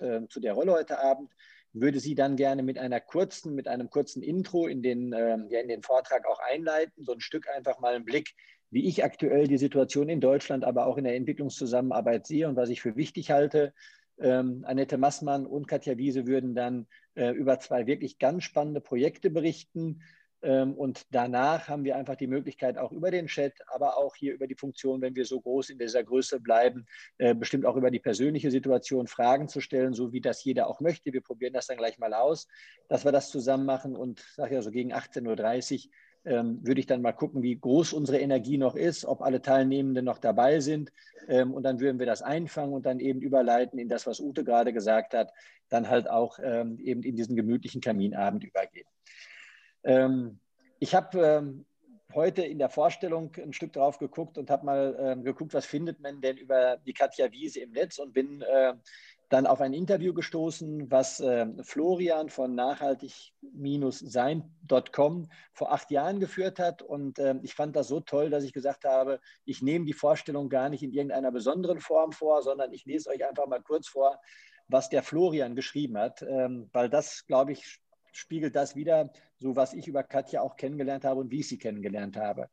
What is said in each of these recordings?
äh, zu der Rolle heute Abend, würde sie dann gerne mit einer kurzen, mit einem kurzen Intro in den, äh, ja, in den Vortrag auch einleiten, so ein Stück einfach mal einen Blick, wie ich aktuell die Situation in Deutschland, aber auch in der Entwicklungszusammenarbeit sehe und was ich für wichtig halte. Ähm, Annette Massmann und Katja Wiese würden dann äh, über zwei wirklich ganz spannende Projekte berichten. Ähm, und danach haben wir einfach die Möglichkeit, auch über den Chat, aber auch hier über die Funktion, wenn wir so groß in dieser Größe bleiben, äh, bestimmt auch über die persönliche Situation Fragen zu stellen, so wie das jeder auch möchte. Wir probieren das dann gleich mal aus, dass wir das zusammen machen. Und sage ja so gegen 18.30 Uhr ähm, würde ich dann mal gucken, wie groß unsere Energie noch ist, ob alle Teilnehmenden noch dabei sind. Ähm, und dann würden wir das einfangen und dann eben überleiten in das, was Ute gerade gesagt hat, dann halt auch eben in diesen gemütlichen Kaminabend übergehen. Ähm, ich habe ähm, heute in der Vorstellung ein Stück drauf geguckt und habe mal ähm, geguckt, was findet man denn über die Katja Wiese im Netz und bin äh, dann auf ein Interview gestoßen, was äh, Florian von nachhaltig-sein.com vor acht Jahren geführt hat. Und äh, ich fand das so toll, dass ich gesagt habe, ich nehme die Vorstellung gar nicht in irgendeiner besonderen Form vor, sondern ich lese euch einfach mal kurz vor, was der Florian geschrieben hat, ähm, weil das, glaube ich, spiegelt das wieder, so was ich über Katja auch kennengelernt habe und wie ich sie kennengelernt habe.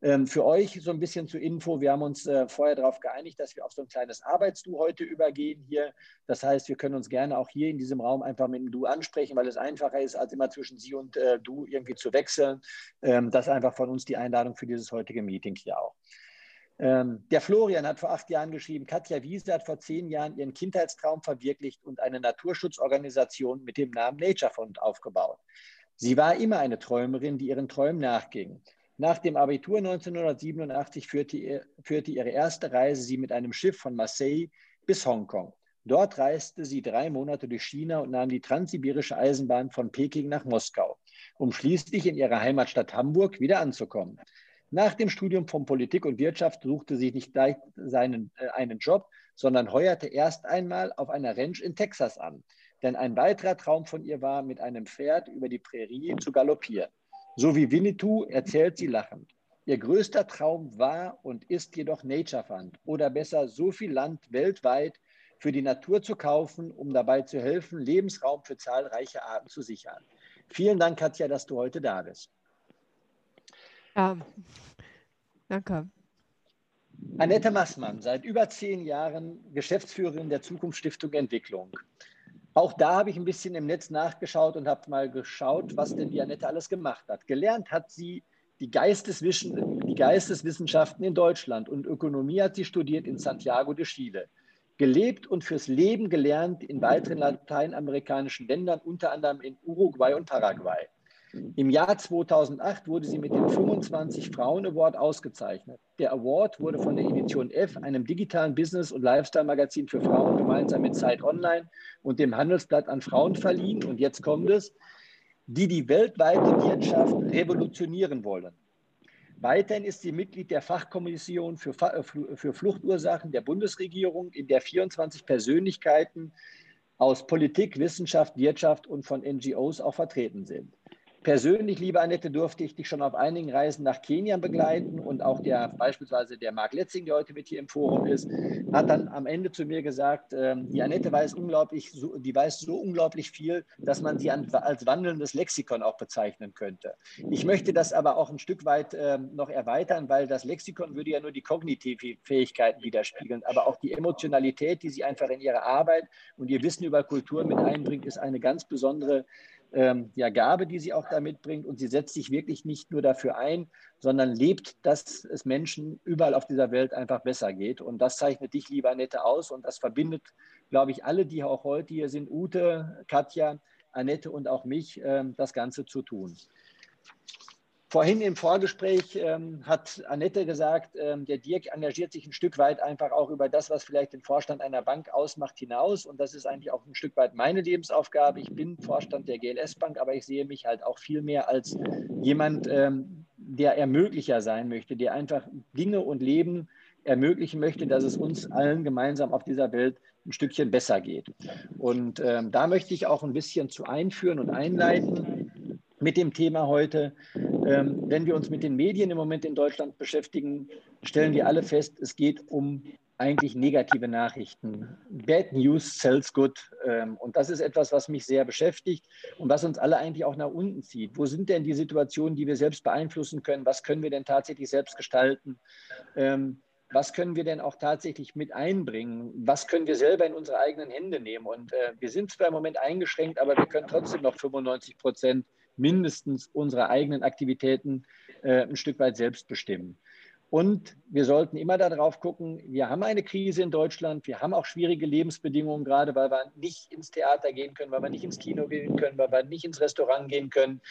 Ähm, für euch so ein bisschen zur Info, wir haben uns äh, vorher darauf geeinigt, dass wir auf so ein kleines Arbeitsdu heute übergehen hier. Das heißt, wir können uns gerne auch hier in diesem Raum einfach mit dem Du ansprechen, weil es einfacher ist, als immer zwischen Sie und äh, Du irgendwie zu wechseln. Ähm, das ist einfach von uns die Einladung für dieses heutige Meeting hier auch. Ähm, der Florian hat vor acht Jahren geschrieben, Katja Wiese hat vor zehn Jahren ihren Kindheitstraum verwirklicht und eine Naturschutzorganisation mit dem Namen Nature Fund aufgebaut. Sie war immer eine Träumerin, die ihren Träumen nachging. Nach dem Abitur 1987 führte, führte ihre erste Reise sie mit einem Schiff von Marseille bis Hongkong. Dort reiste sie drei Monate durch China und nahm die transsibirische Eisenbahn von Peking nach Moskau, um schließlich in ihrer Heimatstadt Hamburg wieder anzukommen. Nach dem Studium von Politik und Wirtschaft suchte sie nicht gleich seinen, äh, einen Job, sondern heuerte erst einmal auf einer Ranch in Texas an. Denn ein weiterer Traum von ihr war, mit einem Pferd über die Prärie zu galoppieren. So wie Winnetou erzählt sie lachend. Ihr größter Traum war und ist jedoch Nature Fund oder besser so viel Land weltweit für die Natur zu kaufen, um dabei zu helfen, Lebensraum für zahlreiche Arten zu sichern. Vielen Dank, Katja, dass du heute da bist. Ja, danke. Annette Massmann, seit über zehn Jahren Geschäftsführerin der Zukunftsstiftung Entwicklung. Auch da habe ich ein bisschen im Netz nachgeschaut und habe mal geschaut, was denn die Annette alles gemacht hat. Gelernt hat sie die, die Geisteswissenschaften in Deutschland und Ökonomie hat sie studiert in Santiago de Chile. Gelebt und fürs Leben gelernt in weiteren lateinamerikanischen Ländern, unter anderem in Uruguay und Paraguay. Im Jahr 2008 wurde sie mit dem 25 Frauen Award ausgezeichnet. Der Award wurde von der Edition F, einem digitalen Business- und Lifestyle-Magazin für Frauen, gemeinsam mit Zeit Online und dem Handelsblatt an Frauen verliehen. Und jetzt kommt es, die die weltweite Wirtschaft revolutionieren wollen. Weiterhin ist sie Mitglied der Fachkommission für, äh, für Fluchtursachen der Bundesregierung, in der 24 Persönlichkeiten aus Politik, Wissenschaft, Wirtschaft und von NGOs auch vertreten sind. Persönlich, liebe Annette, durfte ich dich schon auf einigen Reisen nach Kenia begleiten und auch der beispielsweise der Marc Letzing, der heute mit hier im Forum ist, hat dann am Ende zu mir gesagt, ähm, die Annette weiß unglaublich, die weiß so unglaublich viel, dass man sie als wandelndes Lexikon auch bezeichnen könnte. Ich möchte das aber auch ein Stück weit ähm, noch erweitern, weil das Lexikon würde ja nur die kognitive Fähigkeiten widerspiegeln, aber auch die Emotionalität, die sie einfach in ihrer Arbeit und ihr Wissen über Kultur mit einbringt, ist eine ganz besondere ähm, ja, Gabe, die sie auch da mitbringt. Und sie setzt sich wirklich nicht nur dafür ein, sondern lebt, dass es Menschen überall auf dieser Welt einfach besser geht. Und das zeichnet dich, lieber Annette, aus. Und das verbindet, glaube ich, alle, die auch heute hier sind, Ute, Katja, Annette und auch mich, ähm, das Ganze zu tun. Vorhin im Vorgespräch ähm, hat Annette gesagt, ähm, der Dirk engagiert sich ein Stück weit einfach auch über das, was vielleicht den Vorstand einer Bank ausmacht, hinaus. Und das ist eigentlich auch ein Stück weit meine Lebensaufgabe. Ich bin Vorstand der GLS Bank, aber ich sehe mich halt auch viel mehr als jemand, ähm, der Ermöglicher sein möchte, der einfach Dinge und Leben ermöglichen möchte, dass es uns allen gemeinsam auf dieser Welt ein Stückchen besser geht. Und ähm, da möchte ich auch ein bisschen zu einführen und einleiten mit dem Thema heute. Ähm, wenn wir uns mit den Medien im Moment in Deutschland beschäftigen, stellen wir alle fest, es geht um eigentlich negative Nachrichten. Bad News sells good. Ähm, und das ist etwas, was mich sehr beschäftigt und was uns alle eigentlich auch nach unten zieht. Wo sind denn die Situationen, die wir selbst beeinflussen können? Was können wir denn tatsächlich selbst gestalten? Ähm, was können wir denn auch tatsächlich mit einbringen? Was können wir selber in unsere eigenen Hände nehmen? Und äh, wir sind zwar im Moment eingeschränkt, aber wir können trotzdem noch 95 Prozent mindestens unserer eigenen Aktivitäten äh, ein Stück weit selbst bestimmen. Und wir sollten immer darauf gucken, wir haben eine Krise in Deutschland, wir haben auch schwierige Lebensbedingungen, gerade weil wir nicht ins Theater gehen können, weil wir nicht ins Kino gehen können, weil wir nicht ins Restaurant gehen können.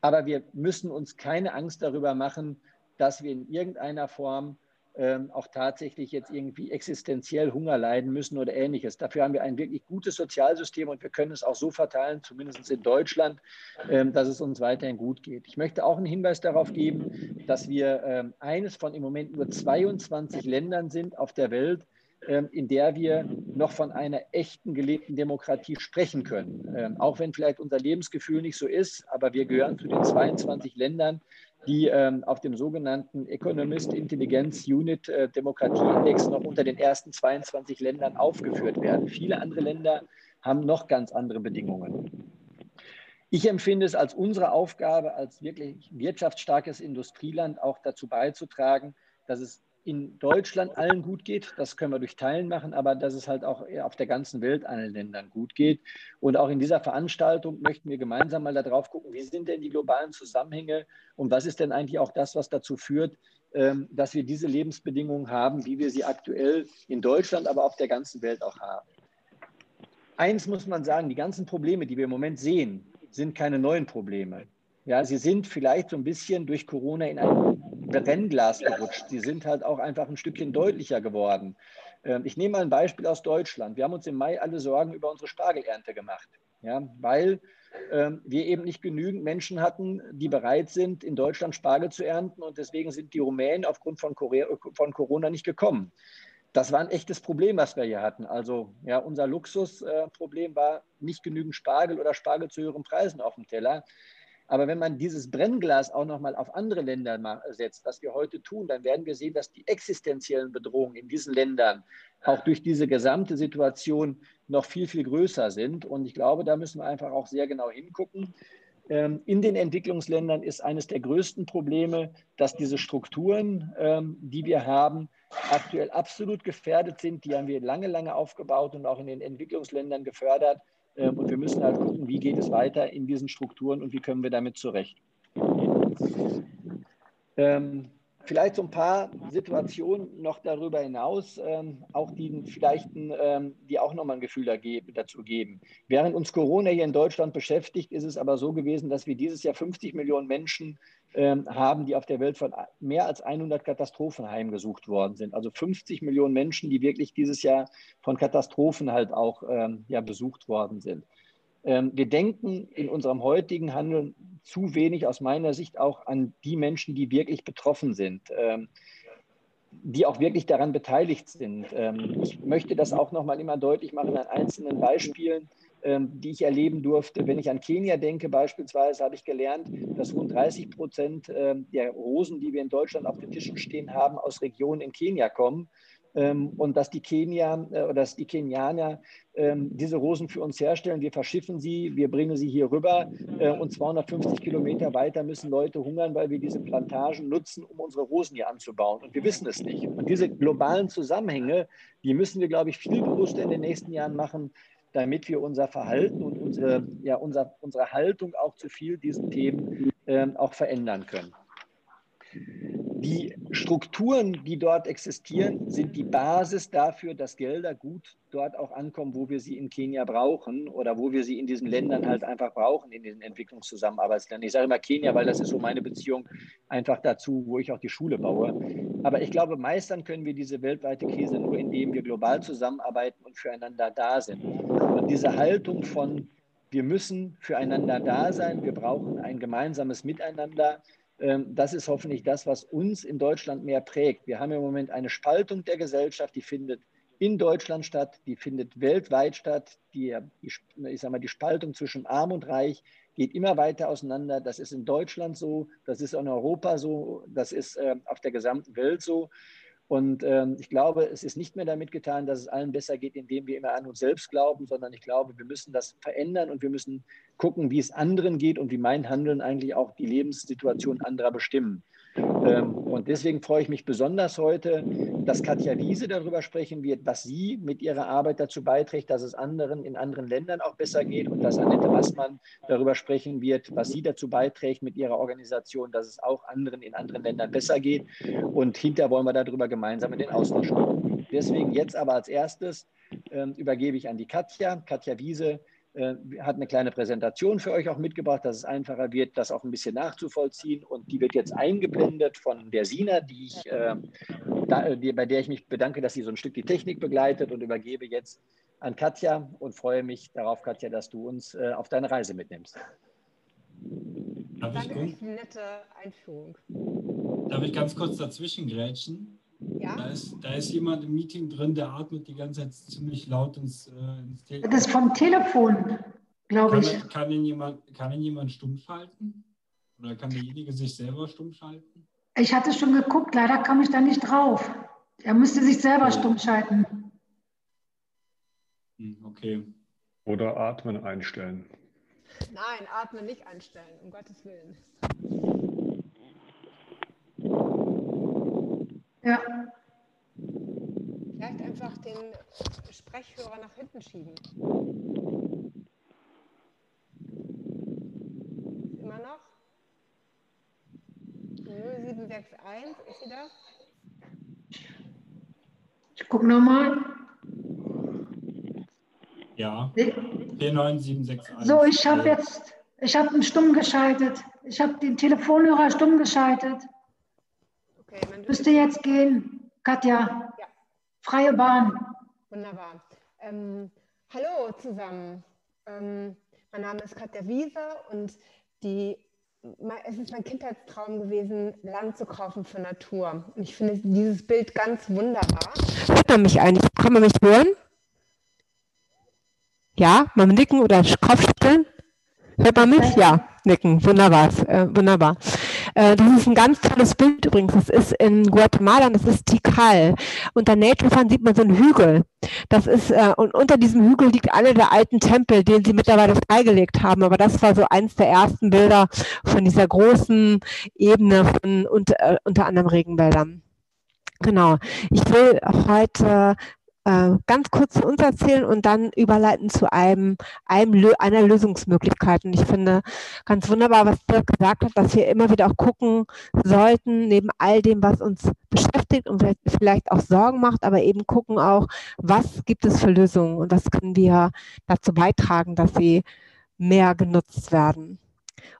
Aber wir müssen uns keine Angst darüber machen, dass wir in irgendeiner Form ähm, auch tatsächlich jetzt irgendwie existenziell Hunger leiden müssen oder ähnliches. Dafür haben wir ein wirklich gutes Sozialsystem und wir können es auch so verteilen, zumindest in Deutschland, ähm, dass es uns weiterhin gut geht. Ich möchte auch einen Hinweis darauf geben, dass wir ähm, eines von im Moment nur 22 Ländern sind auf der Welt, ähm, in der wir noch von einer echten gelebten Demokratie sprechen können. Ähm, auch wenn vielleicht unser Lebensgefühl nicht so ist, aber wir gehören zu den 22 Ländern, die ähm, auf dem sogenannten Economist Intelligenz Unit äh, Demokratieindex noch unter den ersten 22 Ländern aufgeführt werden. Viele andere Länder haben noch ganz andere Bedingungen. Ich empfinde es als unsere Aufgabe, als wirklich wirtschaftsstarkes Industrieland auch dazu beizutragen, dass es in Deutschland allen gut geht. Das können wir durch Teilen machen, aber dass es halt auch auf der ganzen Welt allen Ländern gut geht. Und auch in dieser Veranstaltung möchten wir gemeinsam mal darauf gucken, wie sind denn die globalen Zusammenhänge und was ist denn eigentlich auch das, was dazu führt, ähm, dass wir diese Lebensbedingungen haben, wie wir sie aktuell in Deutschland, aber auf der ganzen Welt auch haben. Eins muss man sagen, die ganzen Probleme, die wir im Moment sehen, sind keine neuen Probleme. Ja, sie sind vielleicht so ein bisschen durch Corona in ein Brennglas gerutscht. Sie sind halt auch einfach ein Stückchen deutlicher geworden. Ähm, ich nehme mal ein Beispiel aus Deutschland. Wir haben uns im Mai alle Sorgen über unsere Spargelernte gemacht, ja, weil ähm, wir eben nicht genügend Menschen hatten, die bereit sind, in Deutschland Spargel zu ernten. Und deswegen sind die Rumänen aufgrund von Corona nicht gekommen. Das war ein echtes Problem, was wir hier hatten. Also ja, unser Luxusproblem äh, war nicht genügend Spargel oder Spargel zu höheren Preisen auf dem Teller. Aber wenn man dieses Brennglas auch nochmal auf andere Länder setzt, was wir heute tun, dann werden wir sehen, dass die existenziellen Bedrohungen in diesen Ländern auch durch diese gesamte Situation noch viel, viel größer sind. Und ich glaube, da müssen wir einfach auch sehr genau hingucken. Ähm, in den Entwicklungsländern ist eines der größten Probleme, dass diese Strukturen, ähm, die wir haben, aktuell absolut gefährdet sind. Die haben wir lange, lange aufgebaut und auch in den Entwicklungsländern gefördert. Ähm, und wir müssen halt gucken, wie geht es weiter in diesen Strukturen und wie können wir damit zurecht. Ähm, vielleicht so ein paar Situationen noch darüber hinaus, ähm, auch die vielleicht ähm, die auch nochmal ein Gefühl dazu geben. Während uns Corona hier in Deutschland beschäftigt, ist es aber so gewesen, dass wir dieses Jahr 50 Millionen Menschen haben, die auf der Welt von mehr als 100 Katastrophen heimgesucht worden sind. Also 50 Millionen Menschen, die wirklich dieses Jahr von Katastrophen halt auch ähm, ja, besucht worden sind. Ähm, wir denken in unserem heutigen Handeln zu wenig aus meiner Sicht auch an die Menschen, die wirklich betroffen sind, ähm, die auch wirklich daran beteiligt sind. Ähm, ich möchte das auch nochmal immer deutlich machen an einzelnen Beispielen, ähm, die ich erleben durfte. Wenn ich an Kenia denke beispielsweise, habe ich gelernt, dass rund 30 Prozent ähm, der Rosen, die wir in Deutschland auf den Tischen stehen haben, aus Regionen in Kenia kommen. Ähm, und dass die Kenia äh, oder dass die Kenianer ähm, diese Rosen für uns herstellen. Wir verschiffen sie, wir bringen sie hier rüber äh, und 250 Kilometer weiter müssen Leute hungern, weil wir diese Plantagen nutzen, um unsere Rosen hier anzubauen. Und wir wissen es nicht. Und diese globalen Zusammenhänge, die müssen wir, glaube ich, viel bewusster in den nächsten Jahren machen, damit wir unser Verhalten und unsere, ja, unser, unsere Haltung auch zu viel diesen Themen äh, auch verändern können. Die Strukturen, die dort existieren, sind die Basis dafür, dass Gelder gut dort auch ankommen, wo wir sie in Kenia brauchen oder wo wir sie in diesen Ländern halt einfach brauchen, in diesen Entwicklungszusammenarbeitsländern. Ich sage immer Kenia, weil das ist so meine Beziehung einfach dazu, wo ich auch die Schule baue. Aber ich glaube, meistern können wir diese weltweite Krise nur, indem wir global zusammenarbeiten und füreinander da sind. Und diese Haltung von, wir müssen füreinander da sein, wir brauchen ein gemeinsames Miteinander, das ist hoffentlich das, was uns in Deutschland mehr prägt. Wir haben im Moment eine Spaltung der Gesellschaft, die findet in Deutschland statt, die findet weltweit statt. Die, ich sage mal, die Spaltung zwischen Arm und Reich geht immer weiter auseinander. Das ist in Deutschland so, das ist in Europa so, das ist äh, auf der gesamten Welt so. Und ähm, ich glaube, es ist nicht mehr damit getan, dass es allen besser geht, indem wir immer an uns selbst glauben, sondern ich glaube, wir müssen das verändern und wir müssen gucken, wie es anderen geht und wie mein Handeln eigentlich auch die Lebenssituation anderer bestimmen. Ähm, und deswegen freue ich mich besonders heute, dass Katja Wiese darüber sprechen wird, was sie mit ihrer Arbeit dazu beiträgt, dass es anderen in anderen Ländern auch besser geht und dass Annette Massmann darüber sprechen wird, was sie dazu beiträgt mit ihrer Organisation, dass es auch anderen in anderen Ländern besser geht. Und hinterher wollen wir darüber gemeinsam in den Austausch kommen. Deswegen jetzt aber als erstes äh, übergebe ich an die Katja, Katja Wiese, äh, hat eine kleine Präsentation für euch auch mitgebracht, dass es einfacher wird, das auch ein bisschen nachzuvollziehen. Und die wird jetzt eingeblendet von der Sina, die ich, äh, da, die, bei der ich mich bedanke, dass sie so ein Stück die Technik begleitet und übergebe jetzt an Katja und freue mich darauf, Katja, dass du uns äh, auf deine Reise mitnimmst. Darf Danke für die nette Einführung. Darf ich ganz kurz dazwischen grätschen? Ja. Da ist, da ist jemand im Meeting drin, der atmet die ganze Zeit ziemlich laut ins, äh, ins Telefon. Das ist vom Telefon, glaube ich. Kann ihn, jemand, kann ihn jemand stumm schalten? Oder kann derjenige sich selber stumm schalten? Ich hatte schon geguckt, leider kam ich da nicht drauf. Er müsste sich selber oh. stumm schalten. Hm, okay. Oder Atmen einstellen. Nein, Atmen nicht einstellen, um Gottes Willen. Ja. Vielleicht einfach den Sprechhörer nach hinten schieben. Immer noch? 0761, ist sie da? Ich gucke nochmal. Ja, 49761. So, ich habe jetzt, ich habe ihn stumm geschaltet. Ich habe den Telefonhörer stumm geschaltet. Okay, Müsste jetzt gehen, Katja. Ja. Freie Bahn. Wunderbar. Ähm, hallo zusammen. Ähm, mein Name ist Katja Wieser und die, es ist mein Kindheitstraum gewesen, Land zu kaufen für Natur. Und ich finde dieses Bild ganz wunderbar. Hört man mich eigentlich? Kann man mich hören? Ja, mal nicken oder Kopfschütteln? Hört man mich? Ja, nicken. Wunderbar. Äh, wunderbar. Äh, das ist ein ganz tolles Bild übrigens. Das ist in Guatemala, das ist Tikal. Unter Nature Fun sieht man so einen Hügel. Das ist, äh, und unter diesem Hügel liegt alle der alten Tempel, den sie mittlerweile freigelegt haben. Aber das war so eins der ersten Bilder von dieser großen Ebene von unter, äh, unter anderem Regenwäldern. Genau. Ich will heute äh, ganz kurz zu uns erzählen und dann überleiten zu einem, einem einer Lösungsmöglichkeit. Und ich finde ganz wunderbar, was Dirk gesagt hat, dass wir immer wieder auch gucken sollten, neben all dem, was uns beschäftigt und vielleicht auch Sorgen macht, aber eben gucken auch, was gibt es für Lösungen und was können wir dazu beitragen, dass sie mehr genutzt werden.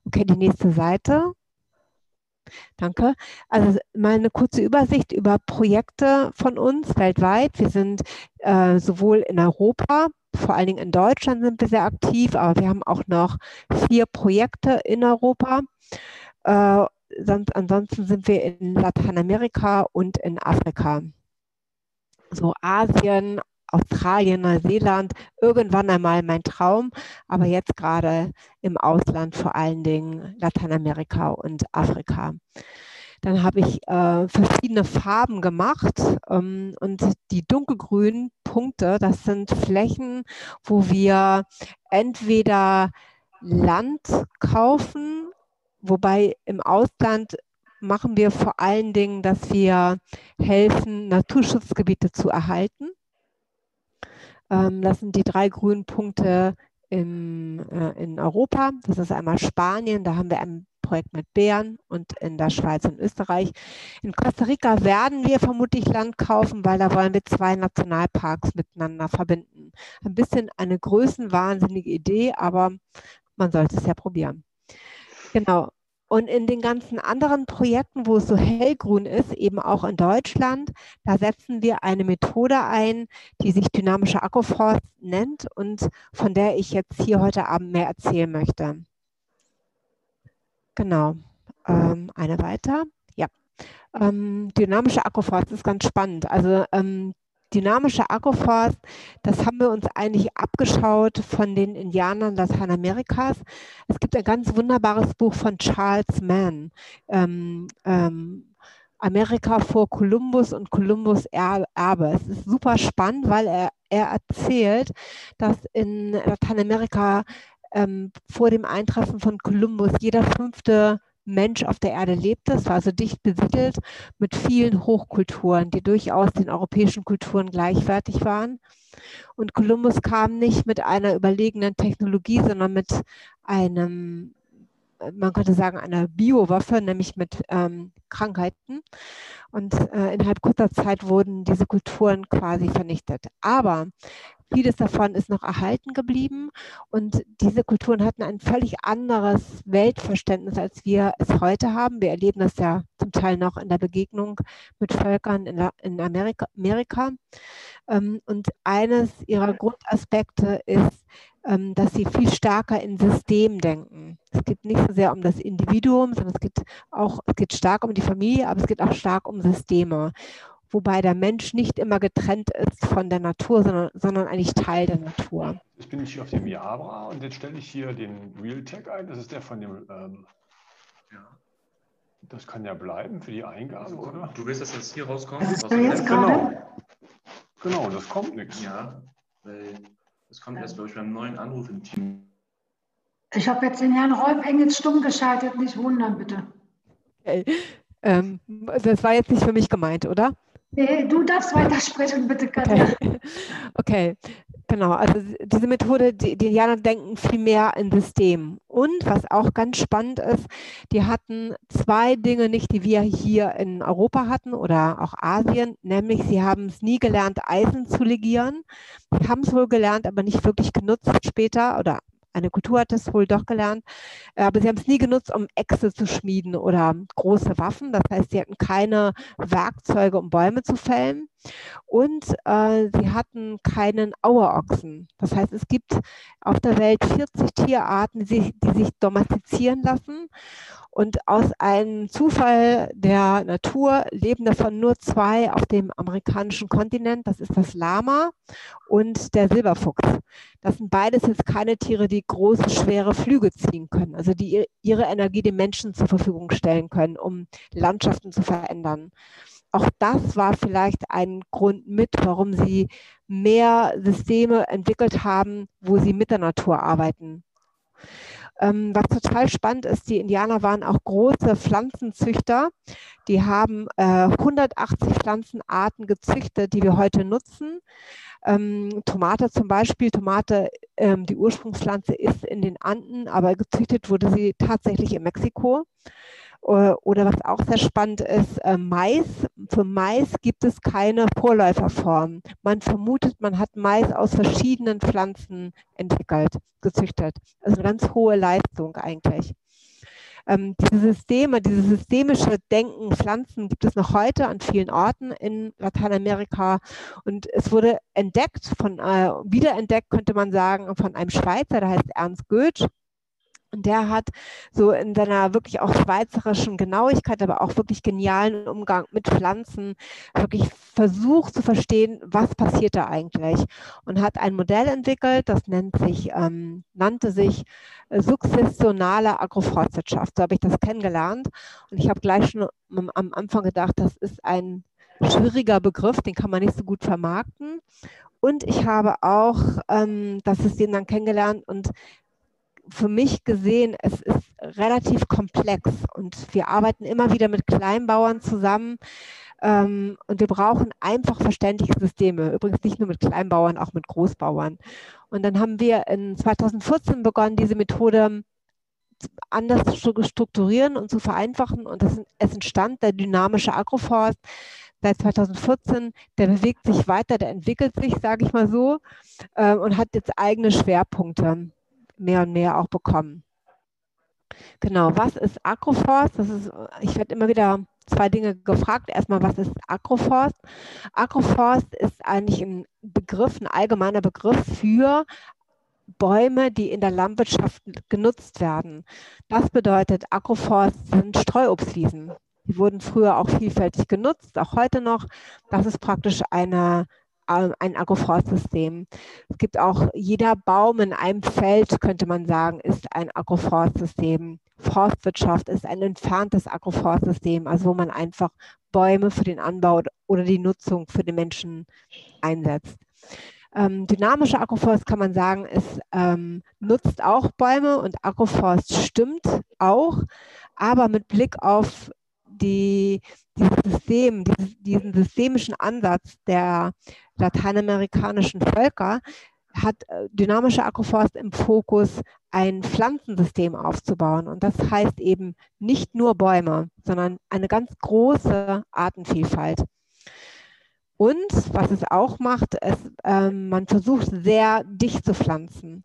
Okay, die nächste Seite. Danke. Also mal eine kurze Übersicht über Projekte von uns weltweit. Wir sind äh, sowohl in Europa, vor allen Dingen in Deutschland sind wir sehr aktiv, aber wir haben auch noch vier Projekte in Europa. Äh, sonst, ansonsten sind wir in Lateinamerika und in Afrika. So Asien, Australien, Neuseeland, irgendwann einmal mein Traum, aber jetzt gerade im Ausland, vor allen Dingen Lateinamerika und Afrika. Dann habe ich äh, verschiedene Farben gemacht ähm, und die dunkelgrünen Punkte, das sind Flächen, wo wir entweder Land kaufen, wobei im Ausland machen wir vor allen Dingen, dass wir helfen, Naturschutzgebiete zu erhalten. Ähm, das sind die drei grünen Punkte im, äh, in Europa. Das ist einmal Spanien, da haben wir ein Projekt mit Bären und in der Schweiz und Österreich. In Costa Rica werden wir vermutlich Land kaufen, weil da wollen wir zwei Nationalparks miteinander verbinden. Ein bisschen eine größenwahnsinnige Idee, aber man sollte es ja probieren. Genau. Und in den ganzen anderen Projekten, wo es so hellgrün ist, eben auch in Deutschland, da setzen wir eine Methode ein, die sich dynamische Akkuforst nennt und von der ich jetzt hier heute Abend mehr erzählen möchte. Genau. Ähm, eine weiter. Ja. Ähm, dynamische Akkuforst ist ganz spannend. Also ähm, dynamische Agroforst, das haben wir uns eigentlich abgeschaut von den Indianern Lateinamerikas. Es gibt ein ganz wunderbares Buch von Charles Mann. Ähm, ähm, Amerika vor Kolumbus und Kolumbus Erbe. Es ist super spannend, weil er, er erzählt, dass in Lateinamerika ähm, vor dem Eintreffen von Kolumbus jeder fünfte Mensch auf der Erde lebte. Es war also dicht besiedelt mit vielen Hochkulturen, die durchaus den europäischen Kulturen gleichwertig waren. Und Kolumbus kam nicht mit einer überlegenen Technologie, sondern mit einem man könnte sagen, einer Biowaffe, nämlich mit ähm, Krankheiten. Und äh, innerhalb kurzer Zeit wurden diese Kulturen quasi vernichtet. Aber vieles davon ist noch erhalten geblieben und diese Kulturen hatten ein völlig anderes Weltverständnis, als wir es heute haben. Wir erleben das ja zum Teil noch in der Begegnung mit Völkern in, in Amerika. Amerika. Ähm, und eines ihrer Grundaspekte ist, dass sie viel stärker in System denken. Es geht nicht so sehr um das Individuum, sondern es geht auch, es geht stark um die Familie, aber es geht auch stark um Systeme. Wobei der Mensch nicht immer getrennt ist von der Natur, sondern, sondern eigentlich Teil der Natur. Jetzt bin ich hier auf dem Jabra und jetzt stelle ich hier den Realtek ein. Das ist der von dem. Ähm, ja. Das kann ja bleiben für die Eingabe, also, oder? Du willst, dass das hier rauskommt? Was ist jetzt genau. Genau, das kommt nichts. Ja, weil das kommt erst, glaube ich, beim neuen Anruf im Team. Ich habe jetzt den Herrn Rolf Engels stumm geschaltet, nicht wundern, bitte. Okay. Ähm, das war jetzt nicht für mich gemeint, oder? Nee, du darfst weitersprechen, bitte, Katja. Okay. okay. Genau, also diese Methode, die, die Indianer denken viel mehr in System. Und was auch ganz spannend ist, die hatten zwei Dinge nicht, die wir hier in Europa hatten oder auch Asien, nämlich sie haben es nie gelernt, Eisen zu legieren. Sie haben es wohl gelernt, aber nicht wirklich genutzt später oder eine Kultur hat es wohl doch gelernt, äh, aber sie haben es nie genutzt, um Äxte zu schmieden oder große Waffen. Das heißt, sie hatten keine Werkzeuge, um Bäume zu fällen. Und äh, sie hatten keinen Auerochsen. Das heißt, es gibt auf der Welt 40 Tierarten, die, die sich domestizieren lassen. Und aus einem Zufall der Natur leben davon nur zwei auf dem amerikanischen Kontinent. Das ist das Lama und der Silberfuchs. Das sind beides jetzt keine Tiere, die große, schwere Flüge ziehen können, also die ihre Energie den Menschen zur Verfügung stellen können, um Landschaften zu verändern. Auch das war vielleicht ein Grund mit, warum sie mehr Systeme entwickelt haben, wo sie mit der Natur arbeiten. Ähm, was total spannend ist, die Indianer waren auch große Pflanzenzüchter. Die haben äh, 180 Pflanzenarten gezüchtet, die wir heute nutzen. Ähm, Tomate zum Beispiel, Tomate, ähm, die Ursprungspflanze ist in den Anden, aber gezüchtet wurde sie tatsächlich in Mexiko. Äh, oder was auch sehr spannend ist, äh, Mais. Für Mais gibt es keine Vorläuferform. Man vermutet, man hat Mais aus verschiedenen Pflanzen entwickelt, gezüchtet. Also eine ganz hohe Leistung eigentlich. Ähm, diese Systeme, dieses systemische Denken, Pflanzen gibt es noch heute an vielen Orten in Lateinamerika. Und es wurde entdeckt, von, äh, wiederentdeckt, könnte man sagen, von einem Schweizer, der heißt Ernst Goethe. Und der hat so in seiner wirklich auch schweizerischen Genauigkeit, aber auch wirklich genialen Umgang mit Pflanzen wirklich versucht zu verstehen, was passiert da eigentlich. Und hat ein Modell entwickelt, das nennt sich, ähm, nannte sich äh, sukzessionale Agroforstwirtschaft. So habe ich das kennengelernt. Und ich habe gleich schon am Anfang gedacht, das ist ein schwieriger Begriff, den kann man nicht so gut vermarkten. Und ich habe auch ähm, das System dann kennengelernt und für mich gesehen, es ist relativ komplex und wir arbeiten immer wieder mit Kleinbauern zusammen ähm, und wir brauchen einfach verständliche Systeme. Übrigens nicht nur mit Kleinbauern, auch mit Großbauern. Und dann haben wir in 2014 begonnen, diese Methode anders zu strukturieren und zu vereinfachen und das, es entstand der dynamische Agroforst seit 2014, der bewegt sich weiter, der entwickelt sich, sage ich mal so, äh, und hat jetzt eigene Schwerpunkte mehr und mehr auch bekommen. Genau, was ist Agroforst? Das ist, ich werde immer wieder zwei Dinge gefragt. Erstmal, was ist Agroforst? Agroforst ist eigentlich ein Begriff, ein allgemeiner Begriff für Bäume, die in der Landwirtschaft genutzt werden. Das bedeutet, Agroforst sind Streuobstwiesen. Die wurden früher auch vielfältig genutzt, auch heute noch. Das ist praktisch eine ein Agroforstsystem. Es gibt auch jeder Baum in einem Feld, könnte man sagen, ist ein Agroforstsystem. Forstwirtschaft ist ein entferntes Agroforstsystem, also wo man einfach Bäume für den Anbau oder die Nutzung für den Menschen einsetzt. Ähm, dynamischer Agroforst kann man sagen, es ähm, nutzt auch Bäume und Agroforst stimmt auch, aber mit Blick auf die, dieses System, dieses, diesen systemischen Ansatz der lateinamerikanischen Völker hat äh, dynamischer Agroforst im Fokus, ein Pflanzensystem aufzubauen. Und das heißt eben nicht nur Bäume, sondern eine ganz große Artenvielfalt. Und was es auch macht, es, ähm, man versucht sehr dicht zu pflanzen.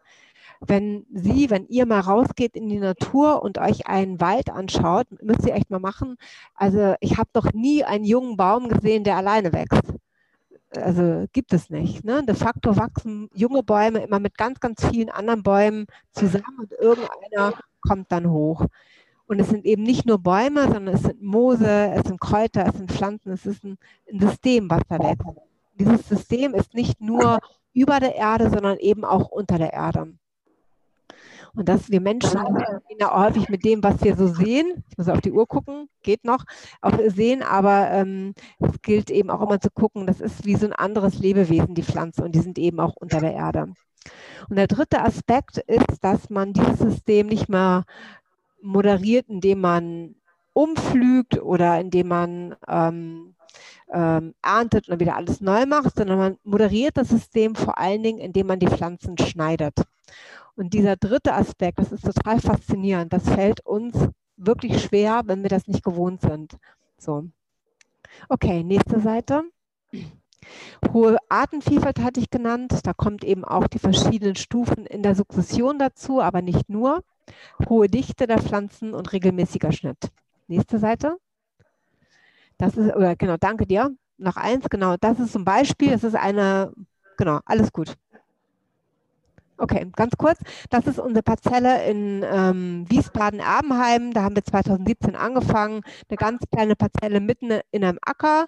Wenn Sie, wenn ihr mal rausgeht in die Natur und euch einen Wald anschaut, müsst ihr echt mal machen. Also ich habe noch nie einen jungen Baum gesehen, der alleine wächst also gibt es nicht. Ne? De facto wachsen junge Bäume immer mit ganz, ganz vielen anderen Bäumen zusammen und irgendeiner kommt dann hoch. Und es sind eben nicht nur Bäume, sondern es sind Moose, es sind Kräuter, es sind Pflanzen, es ist ein, ein System, was da wächst. Dieses System ist nicht nur über der Erde, sondern eben auch unter der Erde. Und dass wir Menschen häufig mit dem, was wir so sehen, ich muss auf die Uhr gucken, geht noch, auch sehen, aber ähm, es gilt eben auch immer zu gucken, das ist wie so ein anderes Lebewesen, die Pflanze, und die sind eben auch unter der Erde. Und der dritte Aspekt ist, dass man dieses System nicht mehr moderiert, indem man umflügt oder indem man ähm, ähm, erntet und wieder alles neu macht, sondern man moderiert das System vor allen Dingen, indem man die Pflanzen schneidet. Und dieser dritte Aspekt, das ist total faszinierend. Das fällt uns wirklich schwer, wenn wir das nicht gewohnt sind. So. Okay, nächste Seite. Hohe Artenvielfalt hatte ich genannt. Da kommt eben auch die verschiedenen Stufen in der Sukzession dazu, aber nicht nur. Hohe Dichte der Pflanzen und regelmäßiger Schnitt. Nächste Seite. Das ist, oder genau, danke dir. Noch eins, genau, das ist zum Beispiel, es ist eine, genau, alles gut. Okay, ganz kurz. Das ist unsere Parzelle in ähm, Wiesbaden-Erbenheim. Da haben wir 2017 angefangen. Eine ganz kleine Parzelle mitten in einem Acker.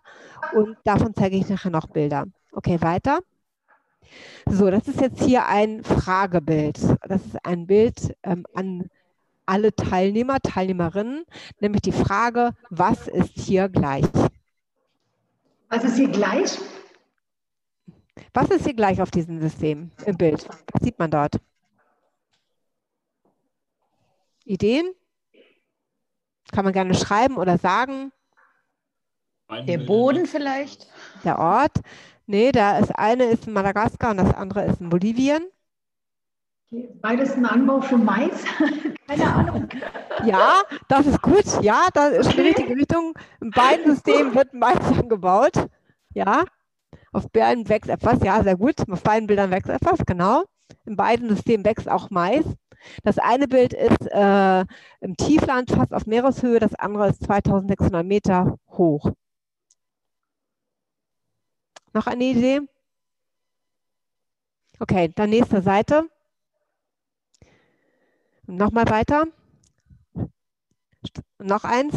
Und davon zeige ich nachher noch Bilder. Okay, weiter. So, das ist jetzt hier ein Fragebild. Das ist ein Bild ähm, an alle Teilnehmer, Teilnehmerinnen, nämlich die Frage, was ist hier gleich? Was ist hier gleich? Was ist hier gleich auf diesem System im Bild? Was sieht man dort? Ideen? Kann man gerne schreiben oder sagen. Der Boden vielleicht? Der Ort. Nee, da ist eine ist in Madagaskar und das andere ist in Bolivien. Beides ein Anbau für Mais? Keine Ahnung. Ja, das ist gut. Ja, das ist die richtige Richtung. In beiden Systemen wird Mais angebaut. Ja. Auf beiden wächst etwas, ja, sehr gut. Auf beiden Bildern wächst etwas, genau. In beiden Systemen wächst auch Mais. Das eine Bild ist äh, im Tiefland, fast auf Meereshöhe, das andere ist 2600 Meter hoch. Noch eine Idee? Okay, dann nächste Seite. Nochmal weiter. Noch eins.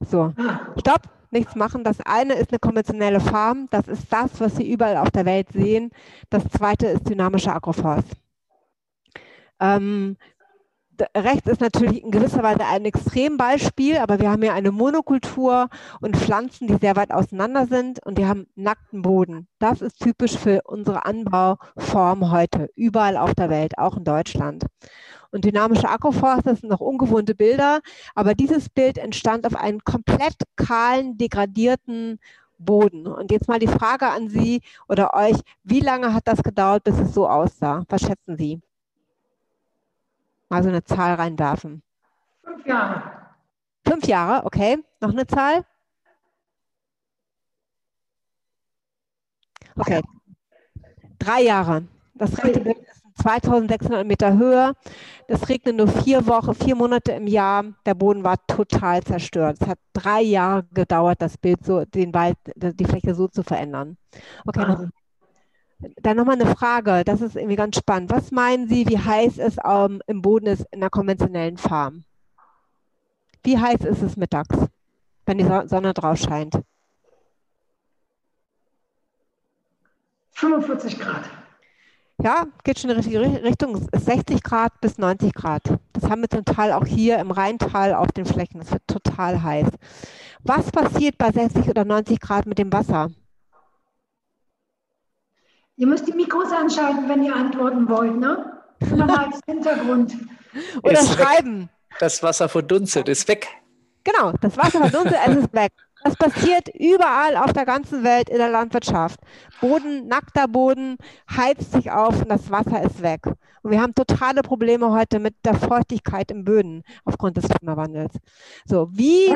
So, stopp nichts machen. Das eine ist eine konventionelle Farm. Das ist das, was Sie überall auf der Welt sehen. Das zweite ist dynamischer Agroforst. Ähm, rechts ist natürlich in gewisser Weise ein Extrembeispiel, aber wir haben hier eine Monokultur und Pflanzen, die sehr weit auseinander sind und die haben nackten Boden. Das ist typisch für unsere Anbauform heute, überall auf der Welt, auch in Deutschland. Und dynamische Agroforst, das sind noch ungewohnte Bilder, aber dieses Bild entstand auf einem komplett kahlen, degradierten Boden. Und jetzt mal die Frage an Sie oder euch, wie lange hat das gedauert, bis es so aussah? Was schätzen Sie? Mal so eine Zahl reinwerfen. Fünf Jahre. Fünf Jahre, okay. Noch eine Zahl? Okay. Drei Jahre. Das rechte Bild ist 2600 Meter Höhe. Das regnet nur vier Wochen, vier Monate im Jahr. Der Boden war total zerstört. Es hat drei Jahre gedauert, das Bild so, den Wald, die Fläche so zu verändern. Okay, noch, dann nochmal eine Frage. Das ist irgendwie ganz spannend. Was meinen Sie, wie heiß es ähm, im Boden ist in einer konventionellen Farm? Wie heiß ist es mittags, wenn die Sonne drauf scheint? 45 Grad. Ja, geht schon in die richtige Richtung. 60 Grad bis 90 Grad. Das haben wir zum Teil auch hier im Rheintal auf den Flächen. Es wird total heiß. Was passiert bei 60 oder 90 Grad mit dem Wasser? Ihr müsst die Mikros anschalten, wenn ihr antworten wollt, ne? Immer mal als Hintergrund. Oder ist schreiben. Weg. Das Wasser verdunstet, ist weg. Genau, das Wasser verdunstet, es ist weg. Das passiert überall auf der ganzen Welt in der Landwirtschaft. Boden, nackter Boden heizt sich auf und das Wasser ist weg. Und wir haben totale Probleme heute mit der Feuchtigkeit im Böden aufgrund des Klimawandels. So, wie,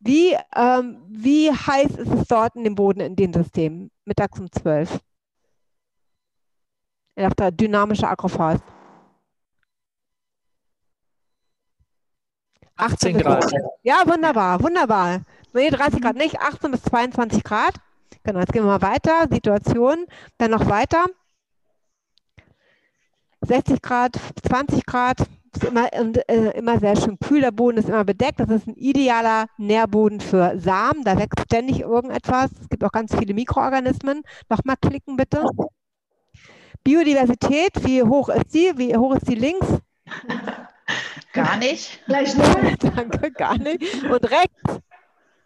wie, ähm, wie heiß ist es dort in dem Boden in dem System? Mittags um 12. Auf der dynamische Agroforst. 18 Grad. Ja, wunderbar, wunderbar. Nee, 30 Grad nicht, 18 bis 22 Grad. Genau, jetzt gehen wir mal weiter. Situation, dann noch weiter. 60 Grad, 20 Grad, ist immer, äh, immer sehr schön kühl. Der Boden ist immer bedeckt. Das ist ein idealer Nährboden für Samen. Da wächst ständig irgendetwas. Es gibt auch ganz viele Mikroorganismen. Nochmal klicken bitte. Biodiversität, wie hoch ist sie? Wie hoch ist sie links? Gar nicht. Gleich null. Danke, gar nicht. Und rechts?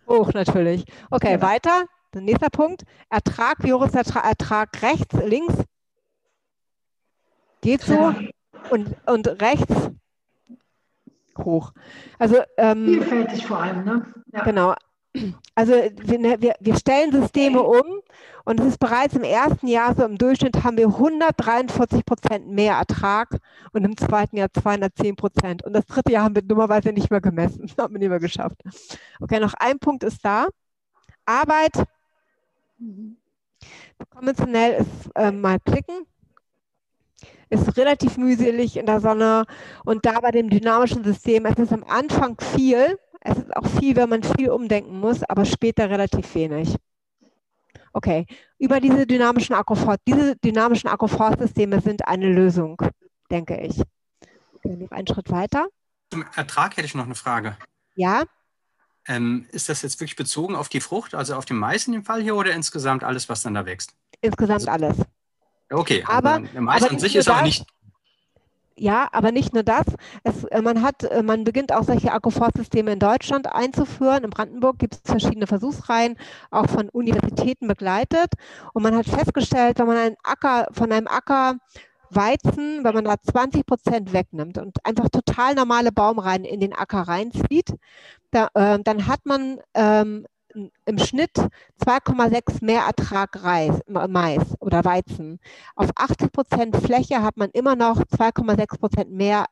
Hoch natürlich. Okay, ja. weiter. Der nächste Punkt. Ertrag, wie hoch ist der Ertrag rechts, links? Geht so. Und, und rechts hoch. Also, ähm, Vielfältig vor allem, ne? Ja. Genau. Also wir, ne, wir, wir stellen Systeme um und es ist bereits im ersten Jahr so im Durchschnitt haben wir 143 Prozent mehr Ertrag und im zweiten Jahr 210 Prozent. Und das dritte Jahr haben wir dummerweise nicht mehr gemessen. Das haben wir nicht mehr geschafft. Okay, noch ein Punkt ist da. Arbeit. Konventionell ist äh, mal klicken. Ist relativ mühselig in der Sonne und da bei dem dynamischen System, es ist am Anfang viel, es ist auch viel, wenn man viel umdenken muss, aber später relativ wenig. Okay, über diese dynamischen Agroforst, diese dynamischen Agroforstsysteme sind eine Lösung, denke ich. Okay, noch einen Schritt weiter. Zum Ertrag hätte ich noch eine Frage. Ja. Ähm, ist das jetzt wirklich bezogen auf die Frucht, also auf den Mais in dem Fall hier oder insgesamt alles, was dann da wächst? Insgesamt alles. Okay, aber, aber der Mais aber an sich ist auch nicht ja, aber nicht nur das. Es, äh, man, hat, äh, man beginnt auch solche Agroforstsysteme in Deutschland einzuführen. In Brandenburg gibt es verschiedene Versuchsreihen, auch von Universitäten begleitet. Und man hat festgestellt, wenn man einen Acker, von einem Acker Weizen, wenn man da 20 Prozent wegnimmt und einfach total normale Baumreihen in den Acker reinzieht, da, äh, dann hat man ähm, im Schnitt 2,6 mehr Ertrag Reis, Mais oder Weizen. Auf 80 Prozent Fläche hat man immer noch 2,6 Prozent mehr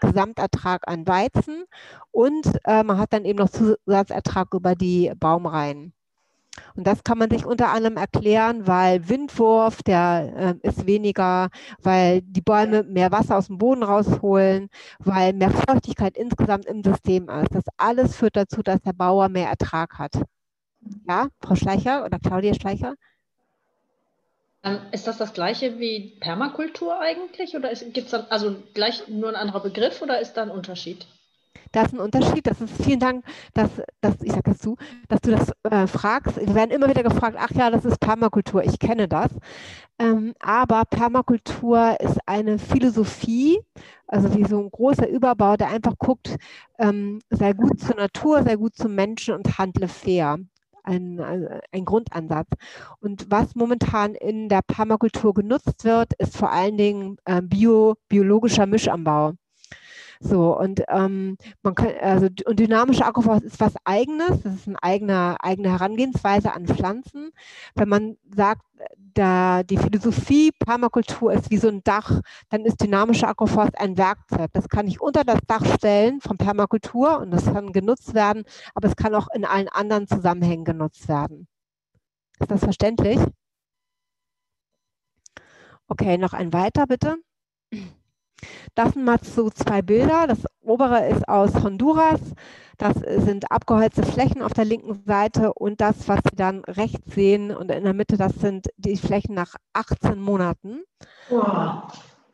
Gesamtertrag an Weizen und äh, man hat dann eben noch Zusatzertrag über die Baumreihen. Und das kann man sich unter anderem erklären, weil Windwurf, der äh, ist weniger, weil die Bäume mehr Wasser aus dem Boden rausholen, weil mehr Feuchtigkeit insgesamt im System ist. Das alles führt dazu, dass der Bauer mehr Ertrag hat. Ja, Frau Schleicher oder Claudia Schleicher? Ähm, ist das das gleiche wie Permakultur eigentlich? Oder gibt es also gleich nur ein anderer Begriff oder ist da ein Unterschied? Da ist ein Unterschied. Das ist vielen Dank, dass, dass ich sage das zu, dass du das äh, fragst. Wir werden immer wieder gefragt, ach ja, das ist Permakultur. Ich kenne das. Ähm, aber Permakultur ist eine Philosophie, also wie so ein großer Überbau, der einfach guckt, ähm, sei gut zur Natur, sei gut zum Menschen und handle fair ein, ein Grundansatz. Und was momentan in der Permakultur genutzt wird, ist vor allen Dingen äh, bio, biologischer Mischanbau. So, und ähm, man kann, also und dynamische Agroforst ist was eigenes, das ist eine eigene, eigene Herangehensweise an Pflanzen. Wenn man sagt, da die Philosophie Permakultur ist wie so ein Dach, dann ist dynamische Agroforst ein Werkzeug. Das kann ich unter das Dach stellen von Permakultur und das kann genutzt werden, aber es kann auch in allen anderen Zusammenhängen genutzt werden. Ist das verständlich? Okay, noch ein weiter bitte. Das sind mal so zwei Bilder. Das obere ist aus Honduras. Das sind abgeholzte Flächen auf der linken Seite und das, was Sie dann rechts sehen und in der Mitte, das sind die Flächen nach 18 Monaten. Wow.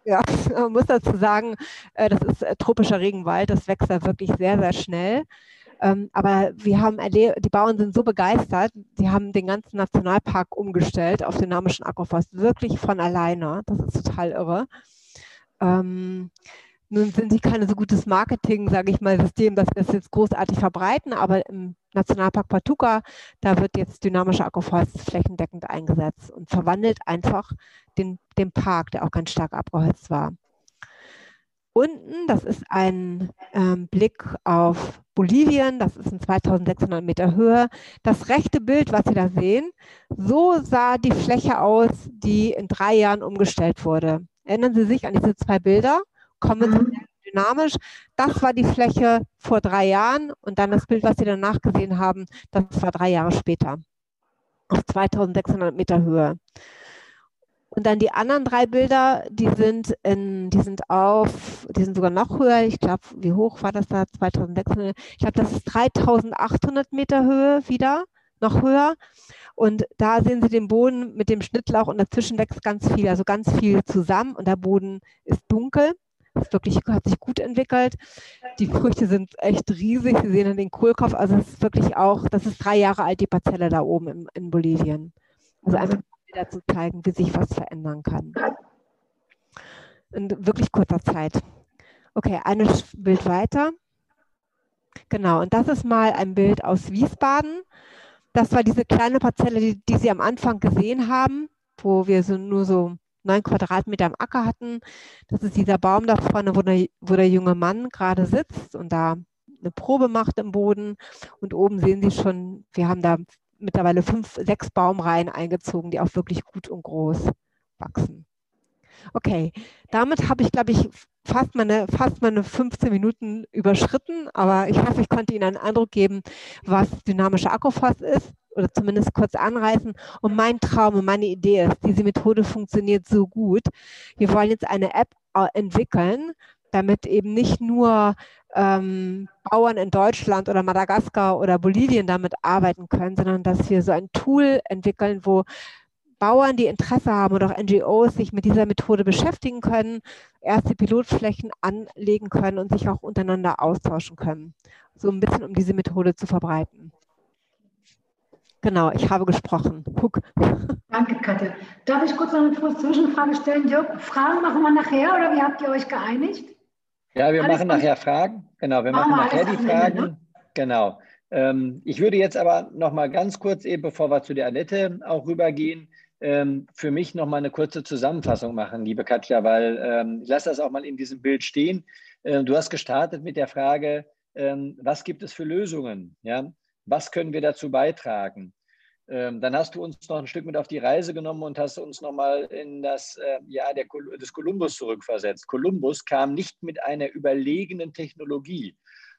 Ja, man muss dazu sagen, äh, das ist äh, tropischer Regenwald. Das wächst da wirklich sehr, sehr schnell. Ähm, aber wir haben erlebt, die Bauern sind so begeistert, die haben den ganzen Nationalpark umgestellt auf dynamischen Agroforst, wirklich von alleine. Das ist total irre. Ähm, nun sind sie keine so gutes Marketing, sage ich mal, System, dass wir das jetzt großartig verbreiten, aber im Nationalpark Patuca, da wird jetzt dynamischer Agroforst flächendeckend eingesetzt und verwandelt einfach den, den Park, der auch ganz stark abgeholzt war. Unten, das ist ein ähm, Blick auf Bolivien, das ist in 2600 Meter Höhe. Das rechte Bild, was Sie da sehen, so sah die Fläche aus, die in drei Jahren umgestellt wurde. Erinnern Sie sich an diese zwei Bilder? konventionell mhm. dynamisch. Das war die Fläche vor drei Jahren und dann das Bild, was Sie danach gesehen haben, das war drei Jahre später auf 2600 Meter Höhe. Und dann die anderen drei Bilder, die sind, in, die sind auf, die sind sogar noch höher. Ich glaube, wie hoch war das da? 2600. Ich glaube, das ist 3800 Meter Höhe wieder, noch höher. Und da sehen Sie den Boden mit dem Schnittlauch und dazwischen wächst ganz viel, also ganz viel zusammen und der Boden ist dunkel. Das wirklich, hat sich gut entwickelt. Die Früchte sind echt riesig. Sie sehen den Kohlkopf. Also es ist wirklich auch, das ist drei Jahre alt, die Parzelle da oben in, in Bolivien. Also einfach wieder zu zeigen, wie sich was verändern kann. In wirklich kurzer Zeit. Okay, ein Bild weiter. Genau, und das ist mal ein Bild aus Wiesbaden. Das war diese kleine Parzelle, die, die Sie am Anfang gesehen haben, wo wir so nur so neun Quadratmeter am Acker hatten. Das ist dieser Baum da vorne, wo der, wo der junge Mann gerade sitzt und da eine Probe macht im Boden. Und oben sehen Sie schon, wir haben da mittlerweile fünf, sechs Baumreihen eingezogen, die auch wirklich gut und groß wachsen. Okay, damit habe ich, glaube ich, fast meine, fast meine 15 Minuten überschritten, aber ich hoffe, ich konnte Ihnen einen Eindruck geben, was dynamischer Akkuforst ist oder zumindest kurz anreißen. Und mein Traum und meine Idee ist, diese Methode funktioniert so gut. Wir wollen jetzt eine App äh, entwickeln, damit eben nicht nur ähm, Bauern in Deutschland oder Madagaskar oder Bolivien damit arbeiten können, sondern dass wir so ein Tool entwickeln, wo Bauern, die Interesse haben oder auch NGOs sich mit dieser Methode beschäftigen können, erste Pilotflächen anlegen können und sich auch untereinander austauschen können. So ein bisschen, um diese Methode zu verbreiten. Genau, ich habe gesprochen. Huck. Danke, Katja. Darf ich kurz noch eine Zwischenfrage stellen? Jörg, Fragen machen wir nachher oder wie habt ihr euch geeinigt? Ja, wir alles machen nachher Fragen. Genau, wir machen, nachher die Fragen. Ende, ne? Genau. Ähm, ich würde jetzt aber noch mal ganz kurz eben, bevor wir zu der Annette auch rübergehen, ähm, für mich noch mal eine kurze Zusammenfassung machen, liebe Katja, weil ähm, ich lasse das auch mal in diesem Bild stehen. Ähm, du hast gestartet mit der Frage, ähm, was gibt es für Lösungen? Ja? Was können wir dazu beitragen? Ähm, dann hast du uns noch ein Stück mit auf die Reise genommen und hast uns nochmal in das äh, Jahr der, des Kolumbus zurückversetzt. Kolumbus kam nicht mit einer überlegenen Technologie,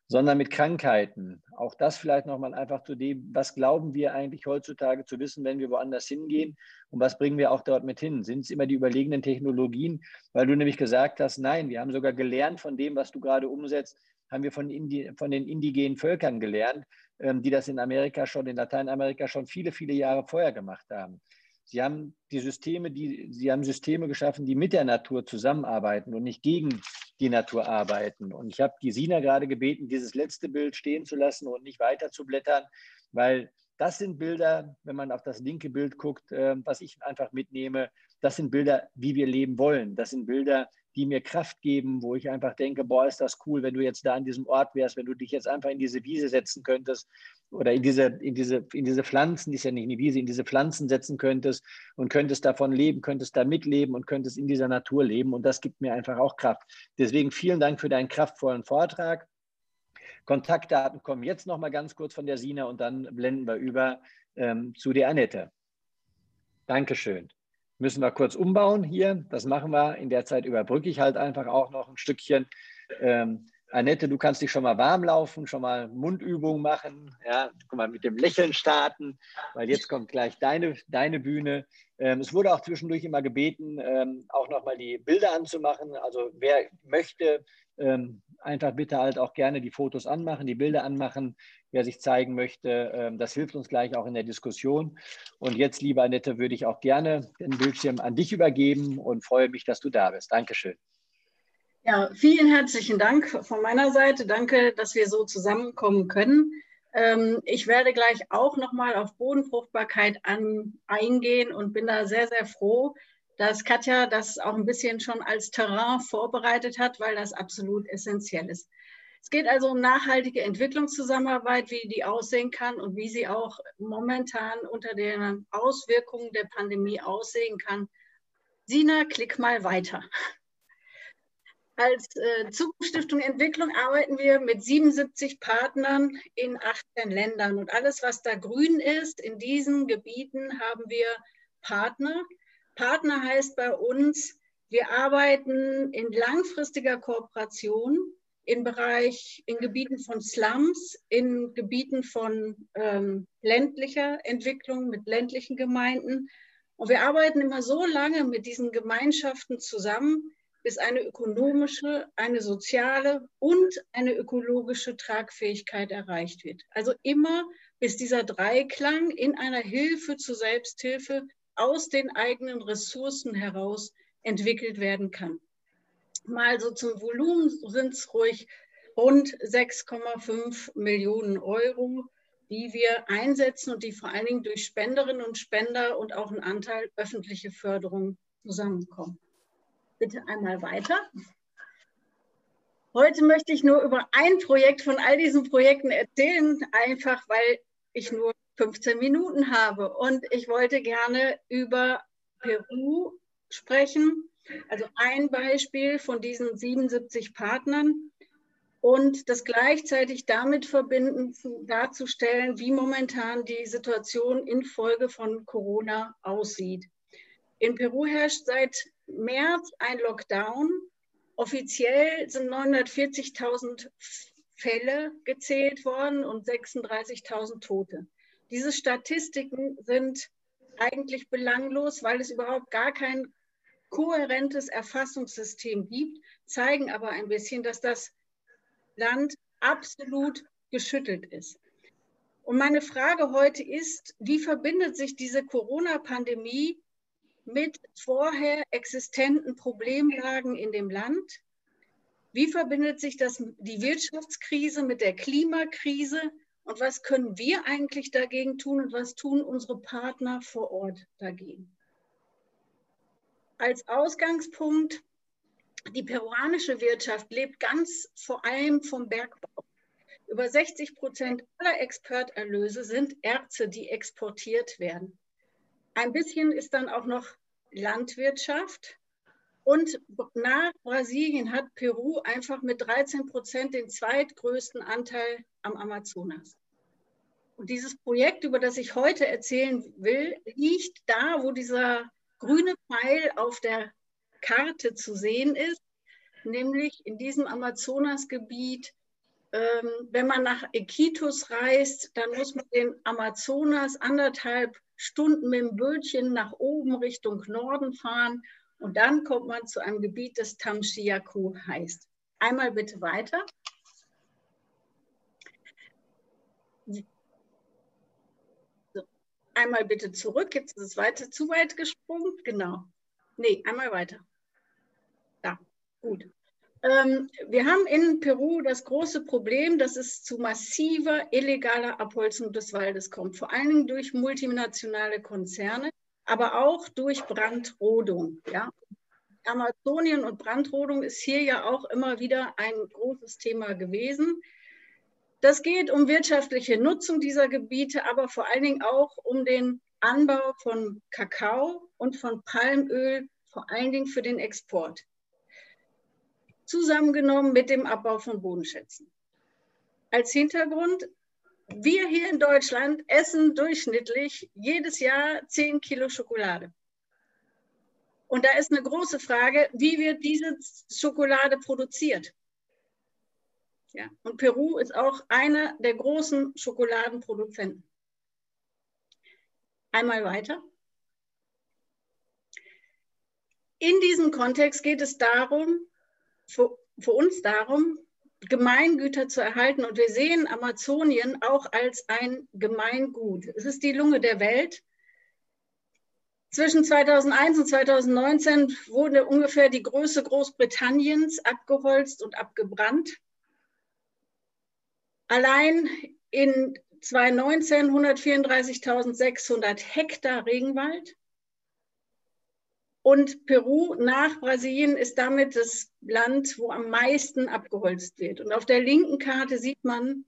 sondern mit Krankheiten. Auch das vielleicht nochmal einfach zu dem, was glauben wir eigentlich heutzutage zu wissen, wenn wir woanders hingehen und was bringen wir auch dort mit hin? Sind es immer die überlegenen Technologien? Weil du nämlich gesagt hast, nein, wir haben sogar gelernt von dem, was du gerade umsetzt, haben wir von, Indi von den indigenen Völkern gelernt, ähm, die das in Amerika schon, in Lateinamerika schon viele, viele Jahre vorher gemacht haben. Sie haben die Systeme, die, sie haben Systeme geschaffen, die mit der Natur zusammenarbeiten und nicht gegen die Natur arbeiten. Und ich habe die Sina gerade gebeten, dieses letzte Bild stehen zu lassen und nicht weiter zu blättern, weil das sind Bilder, wenn man auf das linke Bild guckt, äh, was ich einfach mitnehme, das sind Bilder, wie wir leben wollen. Das sind Bilder, die mir Kraft geben, wo ich einfach denke, boah, ist das cool, wenn du jetzt da an diesem Ort wärst, wenn du dich jetzt einfach in diese Wiese setzen könntest oder in diese, in diese, in diese Pflanzen, die ist ja nicht eine Wiese, in diese Pflanzen setzen könntest und könntest davon leben, könntest da mitleben und könntest in dieser Natur leben. Und das gibt mir einfach auch Kraft. Deswegen vielen Dank für deinen kraftvollen Vortrag. Kontaktdaten kommen jetzt noch mal ganz kurz von der Sina und dann blenden wir über ähm, zu der Annette. Dankeschön müssen wir kurz umbauen hier. Das machen wir. In der Zeit überbrücke ich halt einfach auch noch ein Stückchen. Ähm, Annette, du kannst dich schon mal warm laufen, schon mal Mundübungen machen. Ja, guck mal, mit dem Lächeln starten, weil jetzt kommt gleich deine, deine Bühne. Ähm, es wurde auch zwischendurch immer gebeten, ähm, auch nochmal die Bilder anzumachen. Also wer möchte, ähm, einfach bitte halt auch gerne die Fotos anmachen, die Bilder anmachen wer sich zeigen möchte. Ähm, das hilft uns gleich auch in der Diskussion. Und jetzt, liebe Annette, würde ich auch gerne den Bildschirm an dich übergeben und freue mich, dass du da bist. Dankeschön. Ja, vielen herzlichen Dank von meiner Seite. Danke, dass wir so zusammenkommen können. Ähm, ich werde gleich auch nochmal auf Bodenfruchtbarkeit an, eingehen und bin da sehr, sehr froh, dass Katja das auch ein bisschen schon als Terrain vorbereitet hat, weil das absolut essentiell ist. Es geht also um nachhaltige Entwicklungszusammenarbeit, wie die aussehen kann und wie sie auch momentan unter den Auswirkungen der Pandemie aussehen kann. Sina, klick mal weiter. Als äh, Zukunftsstiftung Entwicklung arbeiten wir mit 77 Partnern in 18 Ländern. Und alles, was da grün ist, in diesen Gebieten haben wir Partner. Partner heißt bei uns, wir arbeiten in langfristiger Kooperation im Bereich, in Gebieten von Slums, in Gebieten von ähm, ländlicher Entwicklung mit ländlichen Gemeinden. Und wir arbeiten immer so lange mit diesen Gemeinschaften zusammen, bis eine ökonomische, eine soziale und eine ökologische Tragfähigkeit erreicht wird. Also immer bis dieser Dreiklang in einer Hilfe zur Selbsthilfe aus den eigenen Ressourcen heraus entwickelt werden kann. Mal so zum Volumen sind es ruhig rund 6,5 Millionen Euro, die wir einsetzen und die vor allen Dingen durch Spenderinnen und Spender und auch einen Anteil öffentliche Förderung zusammenkommen. Bitte einmal weiter. Heute möchte ich nur über ein Projekt von all diesen Projekten erzählen, einfach weil ich nur 15 Minuten habe. Und ich wollte gerne über Peru sprechen. Also ein Beispiel von diesen 77 Partnern und das gleichzeitig damit verbinden, darzustellen, wie momentan die Situation infolge von Corona aussieht. In Peru herrscht seit März ein Lockdown. Offiziell sind 940.000 Fälle gezählt worden und 36.000 Tote. Diese Statistiken sind eigentlich belanglos, weil es überhaupt gar kein kohärentes Erfassungssystem gibt, zeigen aber ein bisschen, dass das Land absolut geschüttelt ist. Und meine Frage heute ist, wie verbindet sich diese Corona-Pandemie mit vorher existenten Problemlagen in dem Land? Wie verbindet sich das, die Wirtschaftskrise mit der Klimakrise? Und was können wir eigentlich dagegen tun und was tun unsere Partner vor Ort dagegen? Als Ausgangspunkt, die peruanische Wirtschaft lebt ganz vor allem vom Bergbau. Über 60 Prozent aller Exporterlöse sind Erze, die exportiert werden. Ein bisschen ist dann auch noch Landwirtschaft. Und nach Brasilien hat Peru einfach mit 13 Prozent den zweitgrößten Anteil am Amazonas. Und dieses Projekt, über das ich heute erzählen will, liegt da, wo dieser grüne Pfeil auf der Karte zu sehen ist, nämlich in diesem Amazonasgebiet ähm, wenn man nach Iquitos reist, dann muss man den Amazonas anderthalb Stunden mit dem Bötchen nach oben Richtung Norden fahren und dann kommt man zu einem Gebiet, das Tamshiaku heißt. Einmal bitte weiter. Einmal bitte zurück. Jetzt ist es weiter zu weit gesprungen. Genau. Nee, einmal weiter. Da, gut. Ähm, wir haben in Peru das große Problem, dass es zu massiver illegaler Abholzung des Waldes kommt, vor allen Dingen durch multinationale Konzerne, aber auch durch Brandrodung. Ja? Amazonien und Brandrodung ist hier ja auch immer wieder ein großes Thema gewesen. Das geht um wirtschaftliche Nutzung dieser Gebiete, aber vor allen Dingen auch um den Anbau von Kakao und von Palmöl, vor allen Dingen für den Export zusammengenommen mit dem Abbau von Bodenschätzen. Als Hintergrund, wir hier in Deutschland essen durchschnittlich jedes Jahr 10 Kilo Schokolade. Und da ist eine große Frage, wie wird diese Schokolade produziert? Ja, und Peru ist auch einer der großen Schokoladenproduzenten. Einmal weiter. In diesem Kontext geht es darum, für, für uns darum, Gemeingüter zu erhalten. Und wir sehen Amazonien auch als ein Gemeingut. Es ist die Lunge der Welt. Zwischen 2001 und 2019 wurde ungefähr die Größe Großbritanniens abgeholzt und abgebrannt. Allein in 2019 134.600 Hektar Regenwald. Und Peru nach Brasilien ist damit das Land, wo am meisten abgeholzt wird. Und auf der linken Karte sieht man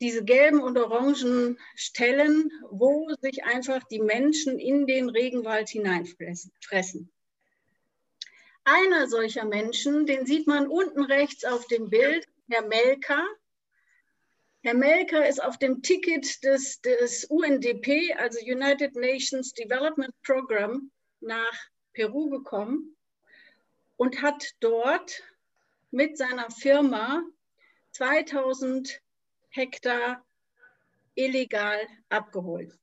diese gelben und orangen Stellen, wo sich einfach die Menschen in den Regenwald hineinfressen. Einer solcher Menschen, den sieht man unten rechts auf dem Bild, Herr Melka. Herr Melka ist auf dem Ticket des, des UNDP, also United Nations Development Program, nach Peru gekommen und hat dort mit seiner Firma 2000 Hektar illegal abgeholzt.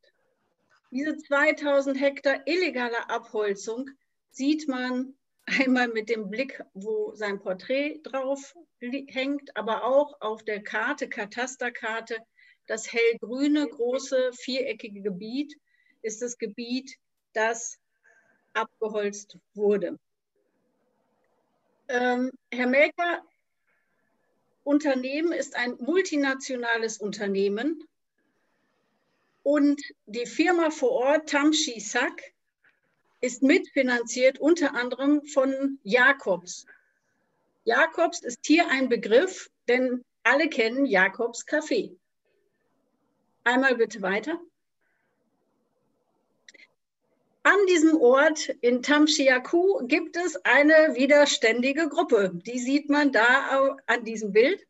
Diese 2000 Hektar illegale Abholzung sieht man einmal mit dem Blick, wo sein Porträt drauf hängt, aber auch auf der Karte, Katasterkarte, das hellgrüne, große, viereckige Gebiet ist das Gebiet, das abgeholzt wurde. Ähm, Herr Melker Unternehmen ist ein multinationales Unternehmen und die Firma vor Ort, Tamshi Sak, ist mitfinanziert unter anderem von Jakobs. Jakobs ist hier ein Begriff, denn alle kennen Jakobs Café. Einmal bitte weiter. An diesem Ort in Tamshiaku gibt es eine widerständige Gruppe. Die sieht man da an diesem Bild.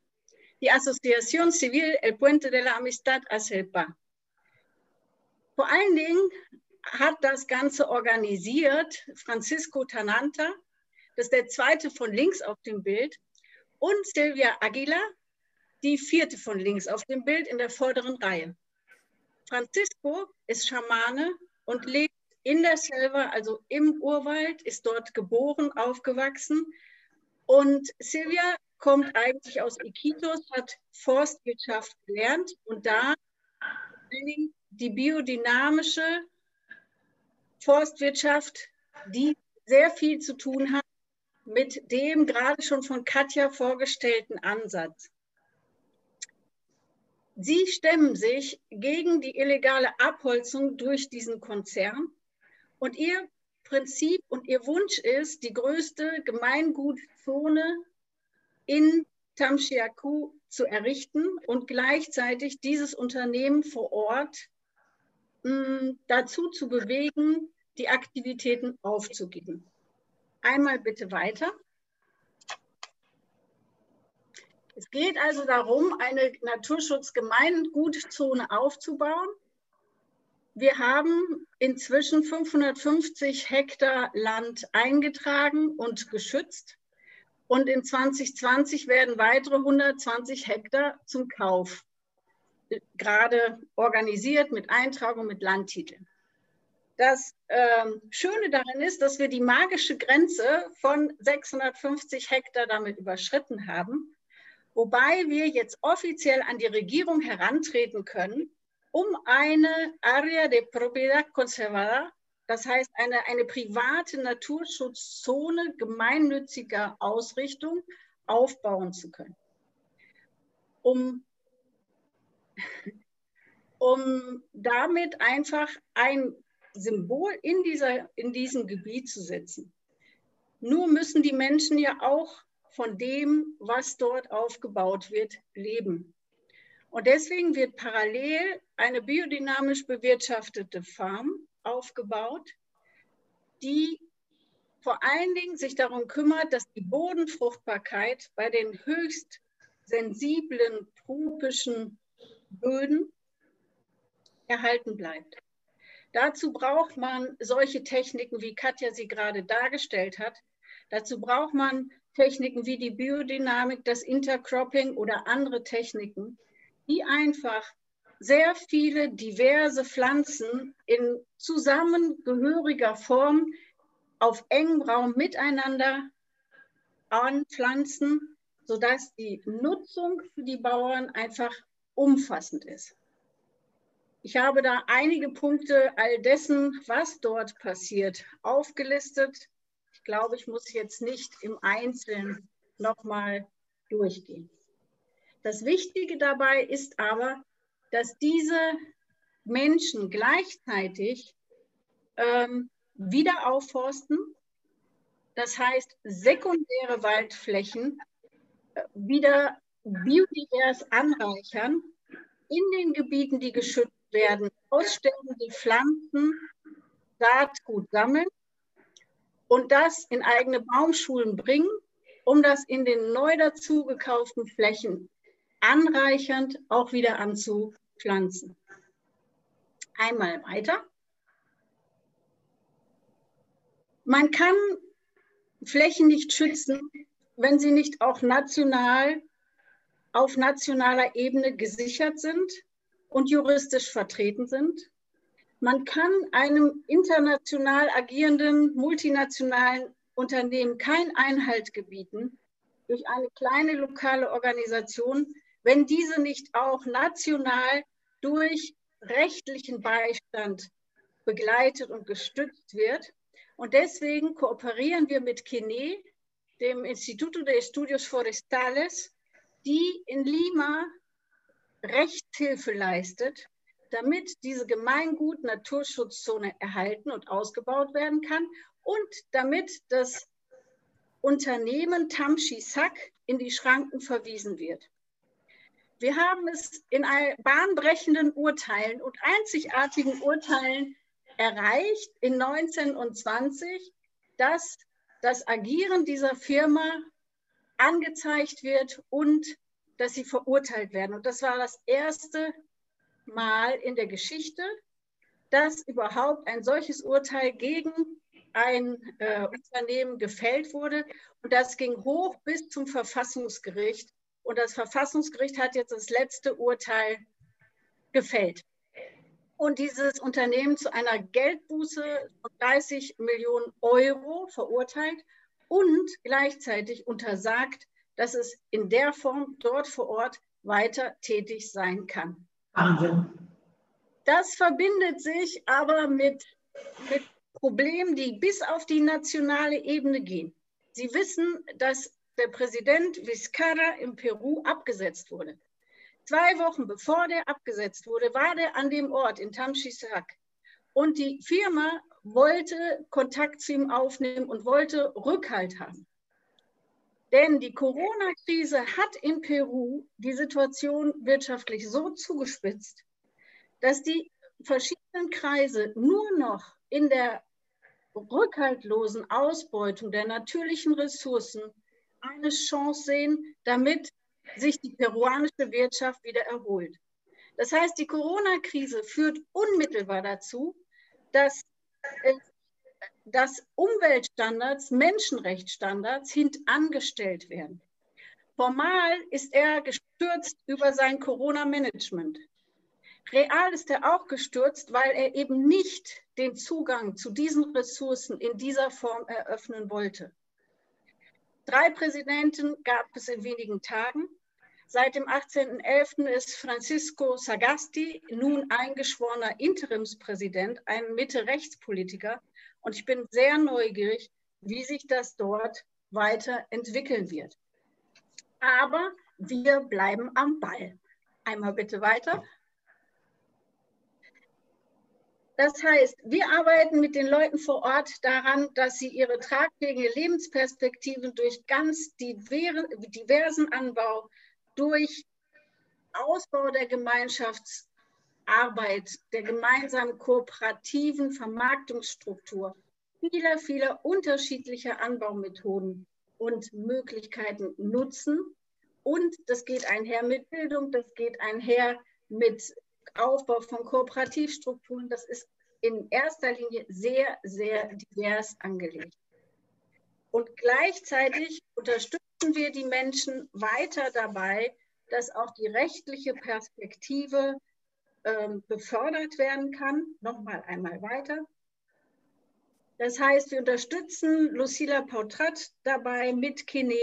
Die Asociación Civil El Puente de la Amistad Aselpa. Vor allen Dingen hat das Ganze organisiert Francisco Tananta, das ist der zweite von links auf dem Bild, und Silvia Aguila, die vierte von links auf dem Bild in der vorderen Reihe. Francisco ist Schamane und lebt in der Selva, also im Urwald, ist dort geboren, aufgewachsen. Und Silvia kommt eigentlich aus Iquitos, hat Forstwirtschaft gelernt und da die biodynamische Forstwirtschaft, die sehr viel zu tun hat mit dem gerade schon von Katja vorgestellten Ansatz. Sie stemmen sich gegen die illegale Abholzung durch diesen Konzern und ihr Prinzip und ihr Wunsch ist, die größte Gemeingutzone in Tamshiaku zu errichten und gleichzeitig dieses Unternehmen vor Ort mh, hm, dazu zu bewegen, die Aktivitäten aufzugeben. Einmal bitte weiter. Es geht also darum, eine Naturschutzgemeingutzone aufzubauen, wir haben inzwischen 550 Hektar Land eingetragen und geschützt. Und in 2020 werden weitere 120 Hektar zum Kauf gerade organisiert mit Eintragung, mit Landtiteln. Das ähm, Schöne darin ist, dass wir die magische Grenze von 650 Hektar damit überschritten haben, wobei wir jetzt offiziell an die Regierung herantreten können um eine Area de Propiedad Conservada, das heißt eine, eine private Naturschutzzone gemeinnütziger Ausrichtung, aufbauen zu können. Um, um damit einfach ein Symbol in, dieser, in diesem Gebiet zu setzen. Nur müssen die Menschen ja auch von dem, was dort aufgebaut wird, leben. Und deswegen wird parallel eine biodynamisch bewirtschaftete Farm aufgebaut, die vor allen Dingen sich darum kümmert, dass die Bodenfruchtbarkeit bei den höchst sensiblen tropischen Böden erhalten bleibt. Dazu braucht man solche Techniken, wie Katja sie gerade dargestellt hat. Dazu braucht man Techniken wie die Biodynamik, das Intercropping oder andere Techniken, die einfach sehr viele diverse Pflanzen in zusammengehöriger Form auf engem Raum miteinander anpflanzen, sodass die Nutzung für die Bauern einfach umfassend ist. Ich habe da einige Punkte all dessen, was dort passiert, aufgelistet. Ich glaube, ich muss jetzt nicht im Einzelnen nochmal durchgehen. Das Wichtige dabei ist aber, dass diese Menschen gleichzeitig ähm, wieder aufforsten, das heißt sekundäre Waldflächen äh, wieder biodivers anreichern in den Gebieten, die geschützt werden, aussterbende Pflanzen, Saatgut sammeln und das in eigene Baumschulen bringen, um das in den neu dazu gekauften Flächen anreichernd auch wieder anzupflanzen. Einmal weiter. Man kann Flächen nicht schützen, wenn sie nicht auch national auf nationaler Ebene gesichert sind und juristisch vertreten sind. Man kann einem international agierenden, multinationalen Unternehmen keinen Einhalt gebieten durch eine kleine lokale Organisation, wenn diese nicht auch national durch rechtlichen Beistand begleitet und gestützt wird. Und deswegen kooperieren wir mit KINE, dem Instituto de Estudios Forestales, die in Lima Rechtshilfe leistet, damit diese Gemeingut Naturschutzzone erhalten und ausgebaut werden kann und damit das Unternehmen Tamshi Sak in die Schranken verwiesen wird. Wir haben es in bahnbrechenden Urteilen und einzigartigen Urteilen erreicht in 19 und 20, dass das Agieren dieser Firma angezeigt wird und dass sie verurteilt werden. Und das war das erste Mal in der Geschichte, dass überhaupt ein solches Urteil gegen ein äh, Unternehmen gefällt wurde. Und das ging hoch bis zum Verfassungsgericht. Und das Verfassungsgericht hat jetzt das letzte Urteil gefällt. Und dieses Unternehmen zu einer Geldbuße von 30 Millionen Euro verurteilt und gleichzeitig untersagt, dass es in der Form dort vor Ort weiter tätig sein kann. Wahnsinn. Das verbindet sich aber mit, mit Problemen, die bis auf die nationale Ebene gehen. Sie wissen, dass der Präsident Vizcarra in Peru abgesetzt wurde. Zwei Wochen bevor der abgesetzt wurde, war der an dem Ort in Tamchisac. Und die Firma wollte Kontakt zu ihm aufnehmen und wollte Rückhalt haben. Denn die Corona-Krise hat in Peru die Situation wirtschaftlich so zugespitzt, dass die verschiedenen Kreise nur noch in der rückhaltlosen Ausbeutung der natürlichen Ressourcen eine Chance sehen, damit sich die peruanische Wirtschaft wieder erholt. Das heißt, die Corona-Krise führt unmittelbar dazu, dass dass Umweltstandards, Menschenrechtsstandards hintangestellt werden. Formal ist er gestürzt über sein Corona-Management. Real ist er auch gestürzt, weil er eben nicht den Zugang zu diesen Ressourcen in dieser Form eröffnen wollte. Drei Präsidenten gab es in wenigen Tagen. Seit dem 18.11. ist Francisco Sagasti nun eingeschworener Interimspräsident, ein Mitte-Rechts-Politiker, und ich bin sehr neugierig, wie sich das dort weiterentwickeln wird. Aber wir bleiben am Ball. Einmal bitte weiter. Das heißt, wir arbeiten mit den Leuten vor Ort daran, dass sie ihre tragfähigen Lebensperspektiven durch ganz diversen Anbau, durch Ausbau der Gemeinschafts- Arbeit der gemeinsamen kooperativen Vermarktungsstruktur vieler, vieler unterschiedlicher Anbaumethoden und Möglichkeiten nutzen. Und das geht einher mit Bildung, das geht einher mit Aufbau von Kooperativstrukturen. Das ist in erster Linie sehr, sehr divers angelegt. Und gleichzeitig unterstützen wir die Menschen weiter dabei, dass auch die rechtliche Perspektive ähm, befördert werden kann. Nochmal einmal weiter. Das heißt, wir unterstützen Lucila Pautrat dabei mit Kine,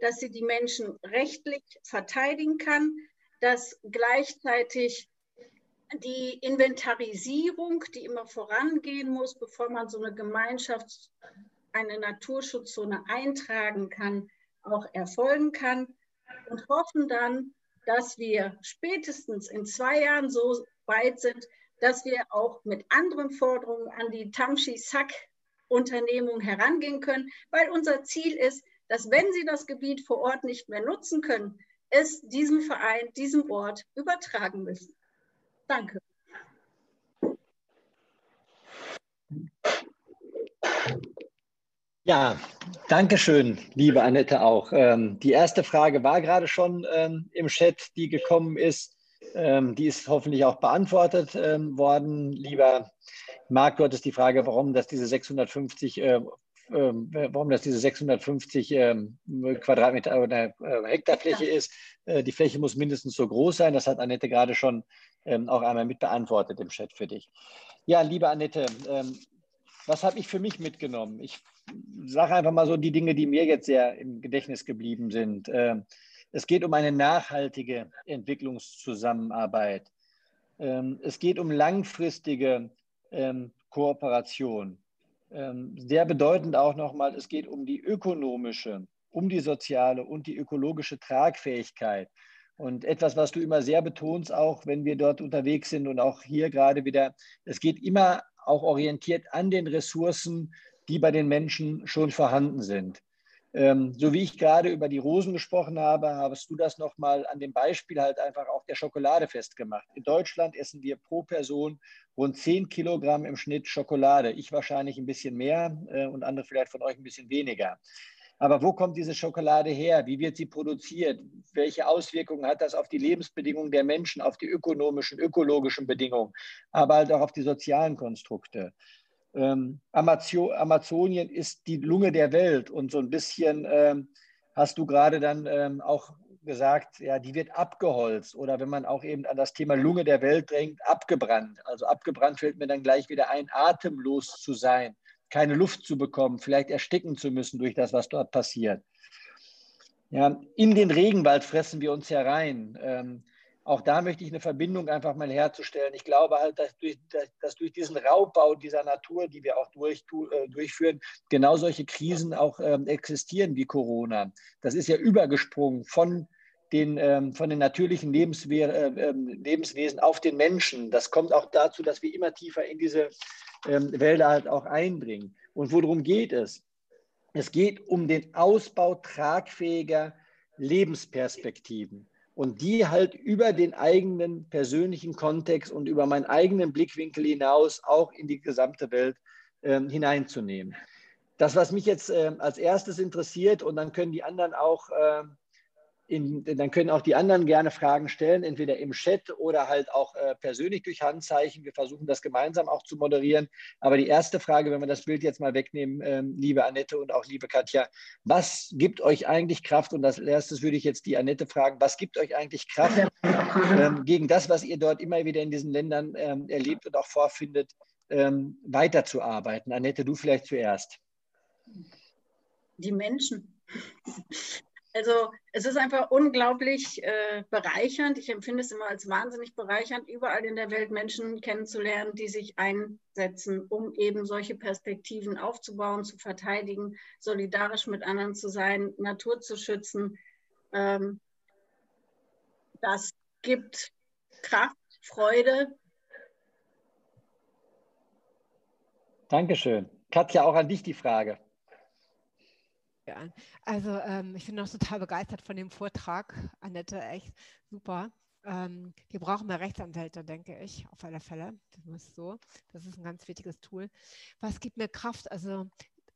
dass sie die Menschen rechtlich verteidigen kann, dass gleichzeitig die Inventarisierung, die immer vorangehen muss, bevor man so eine Gemeinschaft, eine Naturschutzzone eintragen kann, auch erfolgen kann und hoffen dann, dass wir spätestens in zwei Jahren so weit sind, dass wir auch mit anderen Forderungen an die Tamshi-Sack-Unternehmung herangehen können, weil unser Ziel ist, dass wenn sie das Gebiet vor Ort nicht mehr nutzen können, es diesem Verein, diesem Ort übertragen müssen. Danke. Ja, danke schön, liebe Annette auch. Ähm, die erste Frage war gerade schon ähm, im Chat, die gekommen ist. Ähm, die ist hoffentlich auch beantwortet ähm, worden. Lieber Marc, du hattest die Frage, warum das diese 650, äh, äh, warum das diese 650 äh, Quadratmeter oder äh, Hektarfläche ist. Äh, die Fläche muss mindestens so groß sein. Das hat Annette gerade schon ähm, auch einmal mit beantwortet im Chat für dich. Ja, liebe Annette, ähm, was habe ich für mich mitgenommen? Ich sage einfach mal so die Dinge, die mir jetzt sehr im Gedächtnis geblieben sind. Ähm, es geht um eine nachhaltige Entwicklungszusammenarbeit. Ähm, es geht um langfristige ähm, Kooperation. Sehr bedeutend auch nochmal, es geht um die ökonomische, um die soziale und die ökologische Tragfähigkeit. Und etwas, was du immer sehr betonst, auch wenn wir dort unterwegs sind und auch hier gerade wieder, es geht immer auch orientiert an den Ressourcen, die bei den Menschen schon vorhanden sind. Ähm, so wie ich gerade über die Rosen gesprochen habe, hast du das nochmal an dem Beispiel halt einfach auch der Schokolade festgemacht. In Deutschland essen wir pro Person rund 10 Kilogramm im Schnitt Schokolade. Ich wahrscheinlich ein bisschen mehr äh, und andere vielleicht von euch ein bisschen weniger. Aber wo kommt diese Schokolade her? Wie wird sie produziert? Welche Auswirkungen hat das auf die Lebensbedingungen der Menschen, auf die ökonomischen, ökologischen Bedingungen, aber halt auch auf die sozialen Konstrukte? Ähm, Amazonien ist die Lunge der Welt und so ein bisschen ähm, hast du gerade dann ähm, auch gesagt, ja, die wird abgeholzt oder wenn man auch eben an das Thema Lunge der Welt drängt, abgebrannt. Also abgebrannt fällt mir dann gleich wieder ein, atemlos zu sein keine Luft zu bekommen, vielleicht ersticken zu müssen durch das, was dort passiert. Ja, in den Regenwald fressen wir uns herein. Ähm, auch da möchte ich eine Verbindung einfach mal herzustellen. Ich glaube halt, dass durch, dass durch diesen Raubbau dieser Natur, die wir auch durch, äh, durchführen, genau solche Krisen auch ähm, existieren wie Corona. Das ist ja übergesprungen von den, ähm, von den natürlichen äh, ähm, Lebenswesen auf den Menschen. Das kommt auch dazu, dass wir immer tiefer in diese Wälder halt auch eindringen. Und worum geht es? Es geht um den Ausbau tragfähiger Lebensperspektiven und die halt über den eigenen persönlichen Kontext und über meinen eigenen Blickwinkel hinaus auch in die gesamte Welt äh, hineinzunehmen. Das, was mich jetzt äh, als erstes interessiert, und dann können die anderen auch äh, in, dann können auch die anderen gerne Fragen stellen, entweder im Chat oder halt auch äh, persönlich durch Handzeichen. Wir versuchen das gemeinsam auch zu moderieren. Aber die erste Frage, wenn wir das Bild jetzt mal wegnehmen, ähm, liebe Annette und auch liebe Katja, was gibt euch eigentlich Kraft? Und als erstes würde ich jetzt die Annette fragen, was gibt euch eigentlich Kraft ähm, gegen das, was ihr dort immer wieder in diesen Ländern ähm, erlebt und auch vorfindet, ähm, weiterzuarbeiten? Annette, du vielleicht zuerst. Die Menschen. Also es ist einfach unglaublich äh, bereichernd. Ich empfinde es immer als wahnsinnig bereichernd, überall in der Welt Menschen kennenzulernen, die sich einsetzen, um eben solche Perspektiven aufzubauen, zu verteidigen, solidarisch mit anderen zu sein, Natur zu schützen. Ähm, das gibt Kraft, Freude. Dankeschön. Katja, auch an dich die Frage an. Also ähm, ich bin noch total begeistert von dem Vortrag, Annette, echt super. Ähm, wir brauchen mehr Rechtsanwälte, denke ich, auf alle Fälle. Das ist so. Das ist ein ganz wichtiges Tool. Was gibt mir Kraft? Also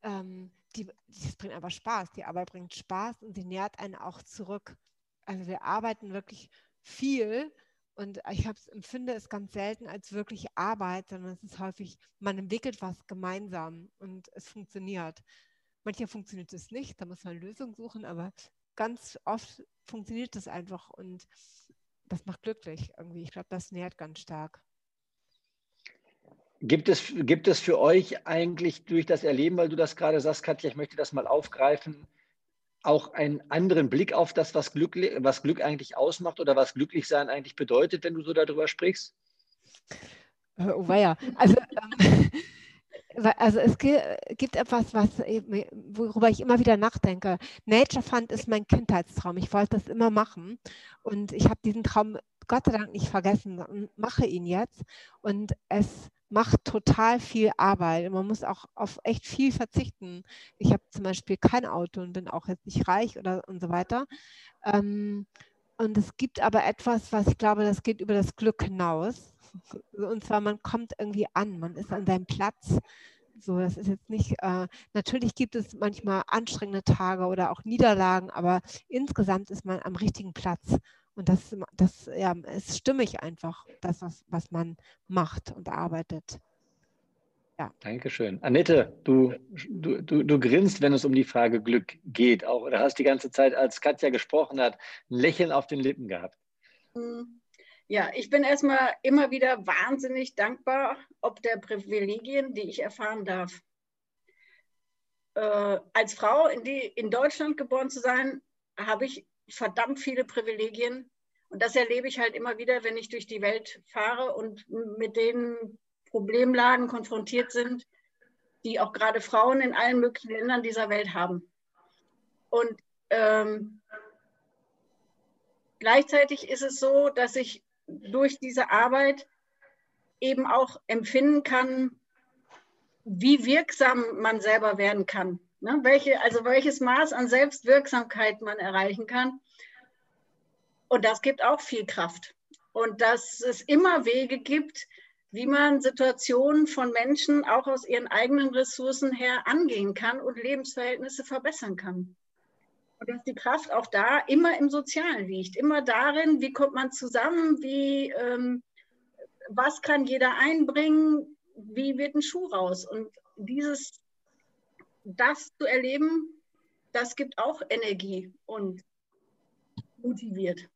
ähm, die, das bringt einfach Spaß. Die Arbeit bringt Spaß und sie nährt einen auch zurück. Also wir arbeiten wirklich viel und ich empfinde es ganz selten als wirklich Arbeit, sondern es ist häufig, man entwickelt was gemeinsam und es funktioniert. Manchmal funktioniert es nicht, da muss man eine Lösung suchen, aber ganz oft funktioniert es einfach und das macht glücklich irgendwie. Ich glaube, das nährt ganz stark. Gibt es, gibt es für euch eigentlich durch das Erleben, weil du das gerade sagst, Katja, ich möchte das mal aufgreifen, auch einen anderen Blick auf das, was Glück, was Glück eigentlich ausmacht oder was Glücklichsein eigentlich bedeutet, wenn du so darüber sprichst? Oh weia. Also, ähm, also es gibt etwas, was, worüber ich immer wieder nachdenke. Nature Fund ist mein Kindheitstraum. Ich wollte das immer machen. Und ich habe diesen Traum Gott sei Dank nicht vergessen und mache ihn jetzt. Und es macht total viel Arbeit. Man muss auch auf echt viel verzichten. Ich habe zum Beispiel kein Auto und bin auch jetzt nicht reich oder und so weiter. Ähm, und es gibt aber etwas, was ich glaube, das geht über das Glück hinaus. Und zwar, man kommt irgendwie an, man ist an seinem Platz. So, das ist jetzt nicht, äh, natürlich gibt es manchmal anstrengende Tage oder auch Niederlagen, aber insgesamt ist man am richtigen Platz. Und das, das ja, ist stimmig einfach, das, was, was man macht und arbeitet. Ja. Dankeschön. Annette, du, du, du, du grinst, wenn es um die Frage Glück geht. Auch, oder hast die ganze Zeit, als Katja gesprochen hat, ein Lächeln auf den Lippen gehabt. Hm. Ja, ich bin erstmal immer wieder wahnsinnig dankbar, ob der Privilegien, die ich erfahren darf. Äh, als Frau in, die, in Deutschland geboren zu sein, habe ich verdammt viele Privilegien. Und das erlebe ich halt immer wieder, wenn ich durch die Welt fahre und mit den Problemlagen konfrontiert sind, die auch gerade Frauen in allen möglichen Ländern dieser Welt haben. Und ähm, gleichzeitig ist es so, dass ich durch diese Arbeit eben auch empfinden kann, wie wirksam man selber werden kann. Ne? Welche, also welches Maß an Selbstwirksamkeit man erreichen kann. Und das gibt auch viel Kraft. Und dass es immer Wege gibt, wie man Situationen von Menschen auch aus ihren eigenen Ressourcen her angehen kann und Lebensverhältnisse verbessern kann. Und dass die Kraft auch da immer im Sozialen liegt, immer darin, wie kommt man zusammen, wie, ähm, was kann jeder einbringen, wie wird ein Schuh raus. Und dieses das zu erleben, das gibt auch Energie und motiviert.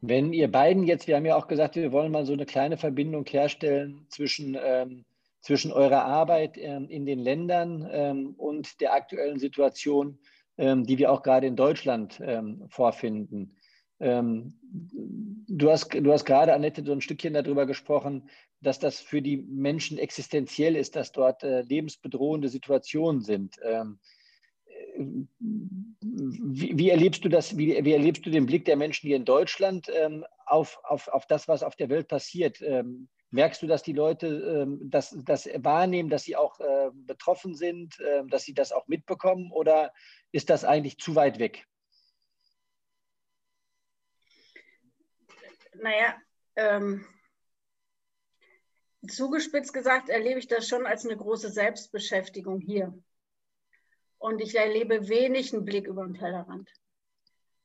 Wenn ihr beiden jetzt, wir haben ja auch gesagt, wir wollen mal so eine kleine Verbindung herstellen zwischen, ähm, zwischen eurer Arbeit ähm, in den Ländern ähm, und der aktuellen Situation, die wir auch gerade in Deutschland ähm, vorfinden. Ähm, du, hast, du hast gerade, Annette, so ein Stückchen darüber gesprochen, dass das für die Menschen existenziell ist, dass dort äh, lebensbedrohende Situationen sind. Ähm, wie, wie, erlebst du das, wie, wie, erlebst du den Blick der Menschen hier in Deutschland ähm, auf, auf, auf das, was auf der Welt passiert? Ähm, merkst du, dass die Leute ähm, das, das wahrnehmen, dass sie auch äh, betroffen sind, äh, dass sie das auch mitbekommen oder ist das eigentlich zu weit weg? Naja, ähm, zugespitzt gesagt erlebe ich das schon als eine große Selbstbeschäftigung hier. Und ich erlebe wenig einen Blick über den Tellerrand.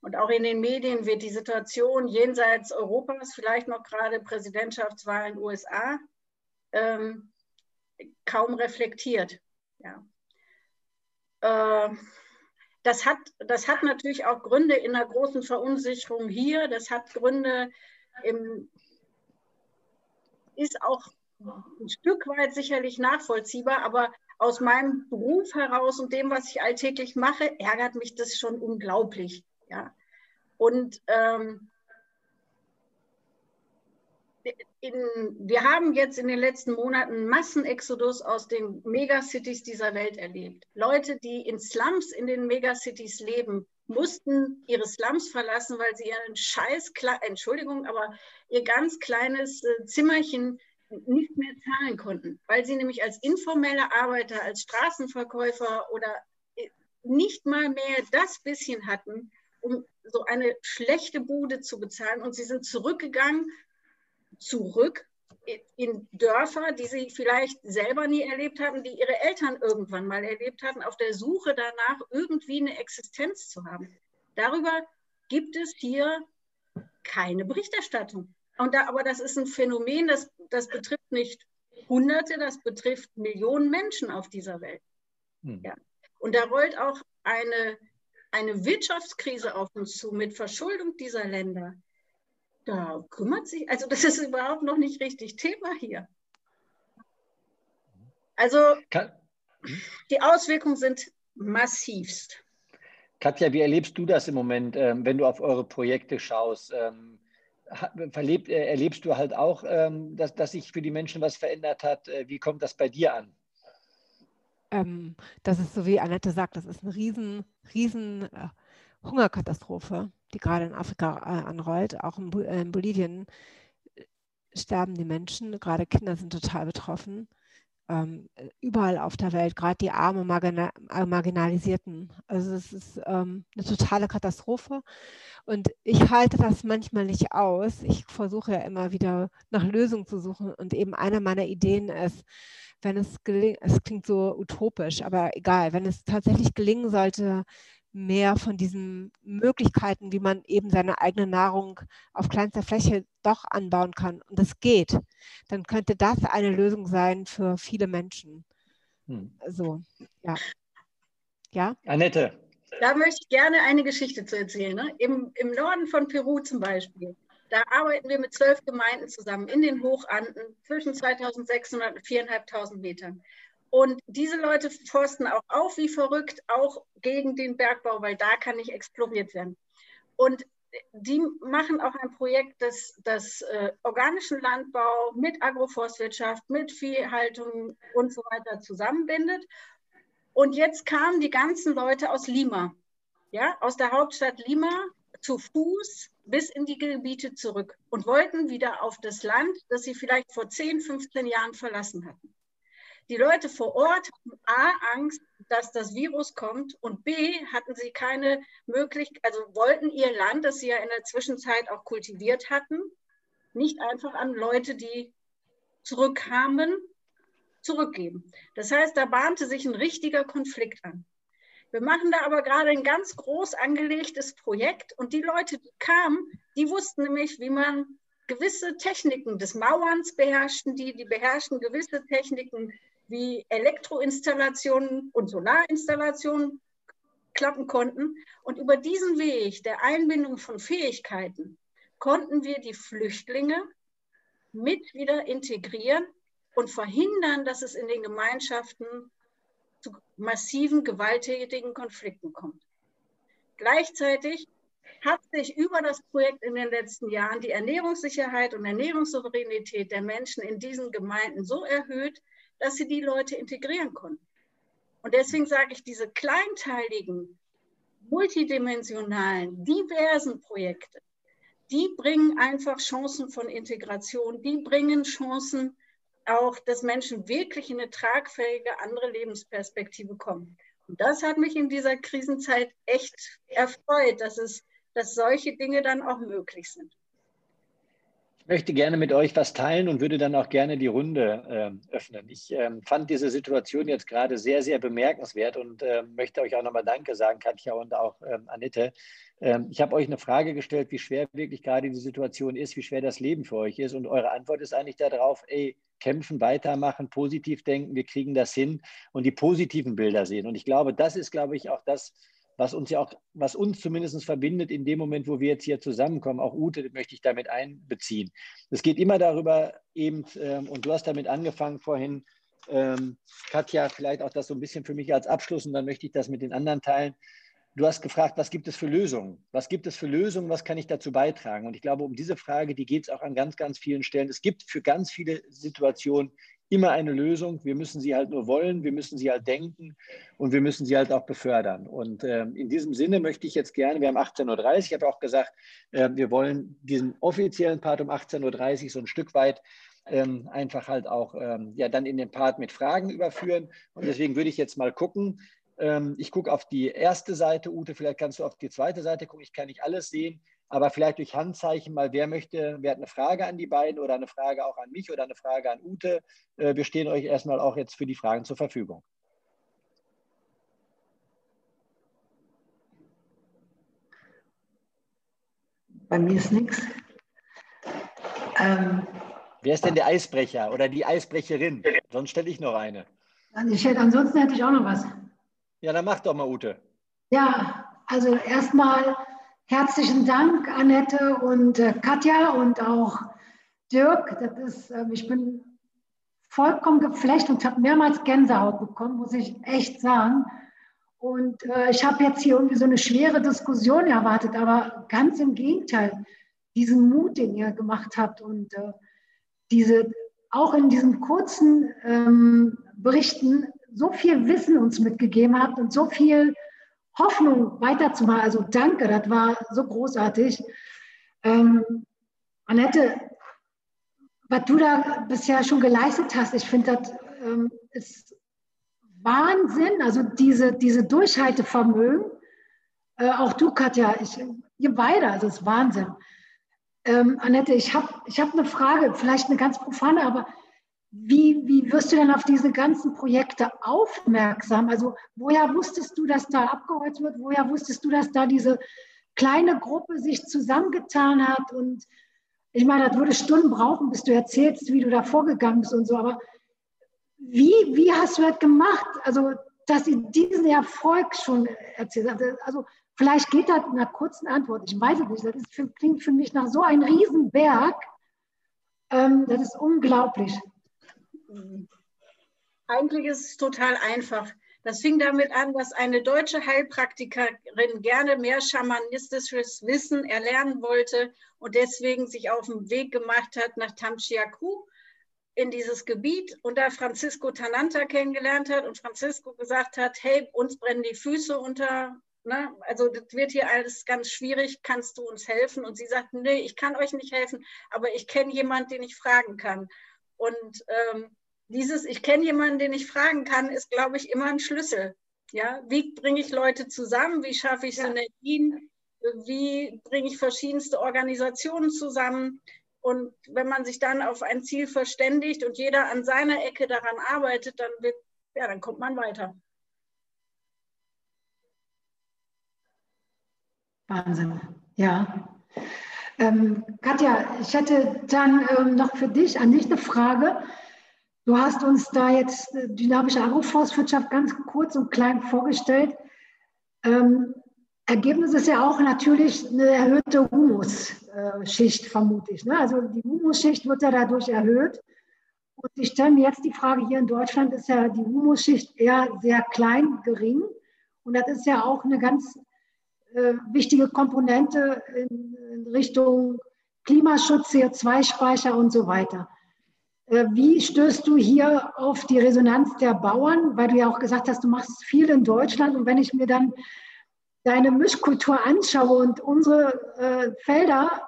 Und auch in den Medien wird die Situation jenseits Europas, vielleicht noch gerade Präsidentschaftswahlen USA, ähm, kaum reflektiert. Ja. Äh, das, hat, das hat natürlich auch Gründe in einer großen Verunsicherung hier. Das hat Gründe im, ist auch ein Stück weit sicherlich nachvollziehbar, aber aus meinem Beruf heraus und dem, was ich alltäglich mache, ärgert mich das schon unglaublich. Ja. Und ähm, in, wir haben jetzt in den letzten Monaten Massenexodus aus den Megacities dieser Welt erlebt. Leute, die in Slums in den Megacities leben, mussten ihre Slums verlassen, weil sie ihren Scheiß, Entschuldigung, aber ihr ganz kleines äh, Zimmerchen nicht mehr zahlen konnten, weil sie nämlich als informelle Arbeiter, als Straßenverkäufer oder äh, nicht mal mehr das bisschen hatten, um so eine schlechte Bude zu bezahlen. Und sie sind zurückgegangen, zurück in Dörfer, die sie vielleicht selber nie erlebt hatten, die ihre Eltern irgendwann mal erlebt hatten, auf der Suche danach, irgendwie eine Existenz zu haben. Darüber gibt es hier keine Berichterstattung. Und da, aber das ist ein Phänomen, das, das betrifft nicht Hunderte, das betrifft Millionen Menschen auf dieser Welt. Hm. Ja. Und da rollt auch eine, eine Wirtschaftskrise auf uns zu mit Verschuldung dieser Länder. Da kümmert sich, also das ist überhaupt noch nicht richtig Thema hier. Also die Auswirkungen sind massivst. Katja, wie erlebst du das im Moment, ähm, wenn du auf eure Projekte schaust? Ähm, verlebt, äh, erlebst du halt auch, ähm, dass, dass sich für die Menschen was verändert hat? Äh, wie kommt das bei dir an? Ähm, das ist so wie Annette sagt, das ist eine riesen, riesen äh, Hungerkatastrophe, die gerade in Afrika äh, anrollt. Auch in, äh, in Bolivien sterben die Menschen, gerade Kinder sind total betroffen ähm, überall auf der Welt, gerade die armen, Margina äh, Marginalisierten. Also es ist ähm, eine totale Katastrophe. Und ich halte das manchmal nicht aus. Ich versuche ja immer wieder nach Lösungen zu suchen. Und eben eine meiner Ideen ist, wenn es gelingt, es klingt so utopisch, aber egal, wenn es tatsächlich gelingen sollte, mehr von diesen Möglichkeiten, wie man eben seine eigene Nahrung auf kleinster Fläche doch anbauen kann. Und das geht. Dann könnte das eine Lösung sein für viele Menschen. Hm. So, ja. Ja? Annette. Da möchte ich gerne eine Geschichte zu erzählen. Ne? Im, Im Norden von Peru zum Beispiel, da arbeiten wir mit zwölf Gemeinden zusammen in den Hochanden zwischen 2600 und 4.500 Metern. Und diese Leute forsten auch auf wie verrückt, auch gegen den Bergbau, weil da kann nicht exploriert werden. Und die machen auch ein Projekt, das, das äh, organischen Landbau mit Agroforstwirtschaft, mit Viehhaltung und so weiter zusammenbindet. Und jetzt kamen die ganzen Leute aus Lima, ja, aus der Hauptstadt Lima zu Fuß bis in die Gebiete zurück und wollten wieder auf das Land, das sie vielleicht vor 10, 15 Jahren verlassen hatten. Die Leute vor Ort hatten A, Angst, dass das Virus kommt und B, hatten sie keine Möglichkeit, also wollten ihr Land, das sie ja in der Zwischenzeit auch kultiviert hatten, nicht einfach an Leute, die zurückkamen, zurückgeben. Das heißt, da bahnte sich ein richtiger Konflikt an. Wir machen da aber gerade ein ganz groß angelegtes Projekt und die Leute, die kamen, die wussten nämlich, wie man gewisse Techniken des Mauerns beherrschten, die, die beherrschten gewisse Techniken wie Elektroinstallationen und Solarinstallationen klappen konnten. Und über diesen Weg der Einbindung von Fähigkeiten konnten wir die Flüchtlinge mit wieder integrieren und verhindern, dass es in den Gemeinschaften zu massiven, gewalttätigen Konflikten kommt. Gleichzeitig hat sich über das Projekt in den letzten Jahren die Ernährungssicherheit und Ernährungssouveränität der Menschen in diesen Gemeinden so erhöht, dass sie die Leute integrieren konnten. Und deswegen sage ich, diese kleinteiligen, multidimensionalen, diversen Projekte, die bringen einfach Chancen von Integration, die bringen Chancen auch, dass Menschen wirklich in eine tragfähige andere Lebensperspektive kommen. Und das hat mich in dieser Krisenzeit echt erfreut, dass, es, dass solche Dinge dann auch möglich sind. Ich möchte gerne mit euch was teilen und würde dann auch gerne die Runde äh, öffnen. Ich äh, fand diese Situation jetzt gerade sehr, sehr bemerkenswert und äh, möchte euch auch nochmal Danke sagen, Katja und auch ähm, Annette. Ähm, ich habe euch eine Frage gestellt, wie schwer wirklich gerade die Situation ist, wie schwer das Leben für euch ist. Und eure Antwort ist eigentlich darauf, ey, kämpfen, weitermachen, positiv denken, wir kriegen das hin und die positiven Bilder sehen. Und ich glaube, das ist, glaube ich, auch das, was uns ja auch, was uns zumindest verbindet in dem Moment, wo wir jetzt hier zusammenkommen, auch Ute möchte ich damit einbeziehen. Es geht immer darüber eben, ähm, und du hast damit angefangen vorhin, ähm, Katja, vielleicht auch das so ein bisschen für mich als Abschluss und dann möchte ich das mit den anderen teilen. Du hast gefragt, was gibt es für Lösungen? Was gibt es für Lösungen? Was kann ich dazu beitragen? Und ich glaube, um diese Frage, die geht es auch an ganz, ganz vielen Stellen. Es gibt für ganz viele Situationen immer eine Lösung. Wir müssen sie halt nur wollen, wir müssen sie halt denken und wir müssen sie halt auch befördern. Und äh, in diesem Sinne möchte ich jetzt gerne, wir haben 18.30 Uhr, ich habe auch gesagt, äh, wir wollen diesen offiziellen Part um 18.30 Uhr so ein Stück weit ähm, einfach halt auch ähm, ja dann in den Part mit Fragen überführen. Und deswegen würde ich jetzt mal gucken. Ähm, ich gucke auf die erste Seite, Ute, vielleicht kannst du auf die zweite Seite gucken. Ich kann nicht alles sehen aber vielleicht durch Handzeichen mal, wer möchte, wer hat eine Frage an die beiden oder eine Frage auch an mich oder eine Frage an Ute. Äh, wir stehen euch erstmal auch jetzt für die Fragen zur Verfügung. Bei mir ist nichts. Ähm, wer ist denn der Eisbrecher oder die Eisbrecherin? Sonst stelle ich noch eine. Ich hätte, ansonsten hätte ich auch noch was. Ja, dann mach doch mal, Ute. Ja, also erstmal Herzlichen Dank, Annette und äh, Katja und auch Dirk. Das ist, äh, ich bin vollkommen geflecht und habe mehrmals Gänsehaut bekommen, muss ich echt sagen. Und äh, ich habe jetzt hier irgendwie so eine schwere Diskussion erwartet, aber ganz im Gegenteil. diesen Mut, den ihr gemacht habt und äh, diese auch in diesen kurzen ähm, Berichten so viel Wissen uns mitgegeben habt und so viel Hoffnung weiterzumachen. Also danke, das war so großartig. Ähm, Annette, was du da bisher schon geleistet hast, ich finde, das ähm, ist Wahnsinn. Also diese, diese Durchhaltevermögen, äh, auch du, Katja, ich, ihr beide, also es ist Wahnsinn. Ähm, Annette, ich habe ich hab eine Frage, vielleicht eine ganz profane, aber wie, wie wirst du denn auf diese ganzen Projekte aufmerksam? Also woher wusstest du, dass da abgeholzt wird? Woher wusstest du, dass da diese kleine Gruppe sich zusammengetan hat? Und ich meine, das würde Stunden brauchen, bis du erzählst, wie du da vorgegangen bist und so. Aber wie, wie hast du das gemacht? Also, dass sie diesen Erfolg schon erzählt hat. Also vielleicht geht das in einer kurzen Antwort. Ich weiß es nicht. Das für, klingt für mich nach so einem Riesenberg. Ähm, das ist unglaublich. Eigentlich ist es total einfach. Das fing damit an, dass eine deutsche Heilpraktikerin gerne mehr schamanistisches Wissen erlernen wollte und deswegen sich auf den Weg gemacht hat nach Tamchiaku in dieses Gebiet und da Francisco Tananta kennengelernt hat und Francisco gesagt hat, hey, uns brennen die Füße unter, ne? also das wird hier alles ganz schwierig, kannst du uns helfen? Und sie sagt, nee, ich kann euch nicht helfen, aber ich kenne jemanden, den ich fragen kann. Und ähm, dieses, ich kenne jemanden, den ich fragen kann, ist, glaube ich, immer ein Schlüssel. Ja, wie bringe ich Leute zusammen? Wie schaffe ich Synergien? Wie bringe ich verschiedenste Organisationen zusammen? Und wenn man sich dann auf ein Ziel verständigt und jeder an seiner Ecke daran arbeitet, dann wird, ja, dann kommt man weiter. Wahnsinn, ja. Ähm, Katja, ich hätte dann ähm, noch für dich, an dich eine Frage. Du hast uns da jetzt äh, dynamische Agroforstwirtschaft ganz kurz und klein vorgestellt. Ähm, Ergebnis ist ja auch natürlich eine erhöhte Humusschicht, vermute ich. Ne? Also die Humusschicht wird ja dadurch erhöht. Und ich stelle mir jetzt die Frage, hier in Deutschland ist ja die Humusschicht eher sehr klein, gering. Und das ist ja auch eine ganz äh, wichtige Komponente in, in Richtung Klimaschutz, CO2-Speicher und so weiter. Äh, wie stößt du hier auf die Resonanz der Bauern? Weil du ja auch gesagt hast, du machst viel in Deutschland. Und wenn ich mir dann deine Mischkultur anschaue und unsere äh, Felder,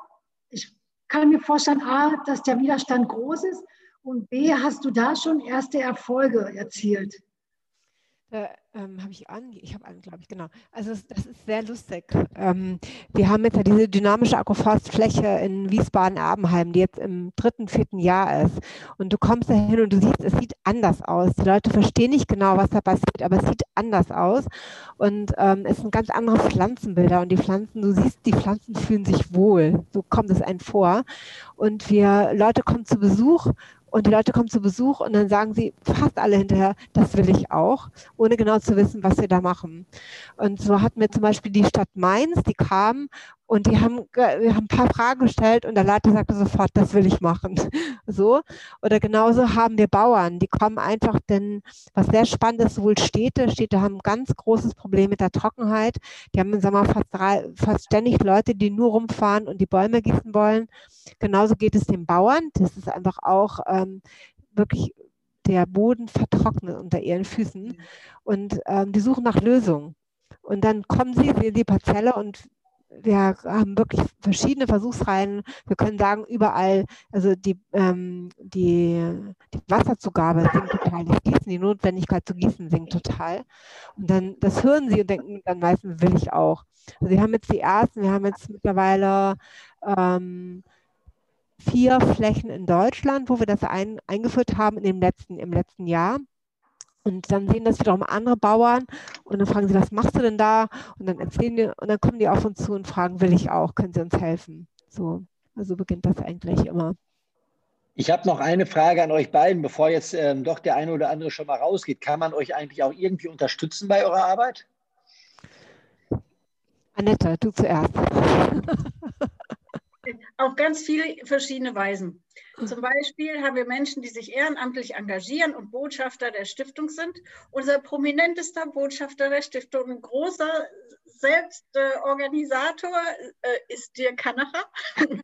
ich kann mir vorstellen, A, dass der Widerstand groß ist und B, hast du da schon erste Erfolge erzielt? Da ähm, habe ich an, ich habe an, glaube ich, genau. Also das, das ist sehr lustig. Ähm, wir haben jetzt ja diese dynamische Agroforstfläche in Wiesbaden-Erbenheim, die jetzt im dritten, vierten Jahr ist. Und du kommst da hin und du siehst, es sieht anders aus. Die Leute verstehen nicht genau, was da passiert, aber es sieht anders aus. Und ähm, es sind ganz andere Pflanzenbilder. Und die Pflanzen, du siehst, die Pflanzen fühlen sich wohl. So kommt es einem vor. Und wir, Leute kommen zu Besuch und die Leute kommen zu Besuch und dann sagen sie fast alle hinterher, das will ich auch, ohne genau zu wissen, was sie da machen. Und so hatten wir zum Beispiel die Stadt Mainz, die kam und die haben, wir haben ein paar Fragen gestellt und der Leiter sagte sofort, das will ich machen. So. Oder genauso haben wir Bauern, die kommen einfach, denn was sehr spannend ist, sowohl Städte, Städte haben ein ganz großes Problem mit der Trockenheit. Die haben, wir mal, fast, drei, fast ständig Leute, die nur rumfahren und die Bäume gießen wollen. Genauso geht es den Bauern. Das ist einfach auch ähm, wirklich der Boden vertrocknet unter ihren Füßen. Und ähm, die suchen nach Lösungen. Und dann kommen sie, sehen die Parzelle und wir haben wirklich verschiedene Versuchsreihen. Wir können sagen, überall, also die, ähm, die, die Wasserzugabe sinkt total, das Gießen, die Notwendigkeit zu gießen sinkt total. Und dann, das hören sie und denken dann meistens, will ich auch. Also wir haben jetzt die ersten, wir haben jetzt mittlerweile ähm, vier Flächen in Deutschland, wo wir das ein, eingeführt haben in dem letzten, im letzten Jahr. Und dann sehen das wiederum andere Bauern und dann fragen sie, was machst du denn da? Und dann erzählen die, und dann kommen die auf uns zu und fragen, will ich auch, können sie uns helfen? So, also beginnt das eigentlich immer. Ich habe noch eine Frage an euch beiden, bevor jetzt ähm, doch der eine oder andere schon mal rausgeht. Kann man euch eigentlich auch irgendwie unterstützen bei eurer Arbeit? Annette, du zuerst. Auf ganz viele verschiedene Weisen. Zum Beispiel haben wir Menschen, die sich ehrenamtlich engagieren und Botschafter der Stiftung sind. Unser prominentester Botschafter der Stiftung, ein großer selbst äh, äh, ist Dirk Kanacher.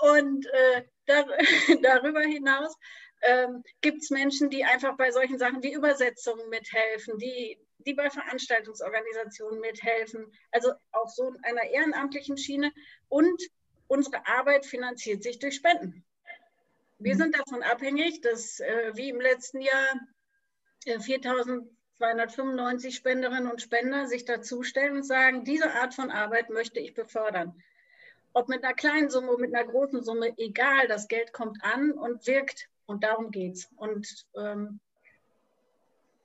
Und äh, dar darüber hinaus ähm, gibt es Menschen, die einfach bei solchen Sachen wie Übersetzungen mithelfen, die, die bei Veranstaltungsorganisationen mithelfen, also auf so einer ehrenamtlichen Schiene. Und unsere Arbeit finanziert sich durch Spenden. Wir mhm. sind davon abhängig, dass äh, wie im letzten Jahr äh, 4295 Spenderinnen und Spender sich dazustellen und sagen, diese Art von Arbeit möchte ich befördern. Ob mit einer kleinen Summe, mit einer großen Summe, egal, das Geld kommt an und wirkt und darum geht es. Und ähm,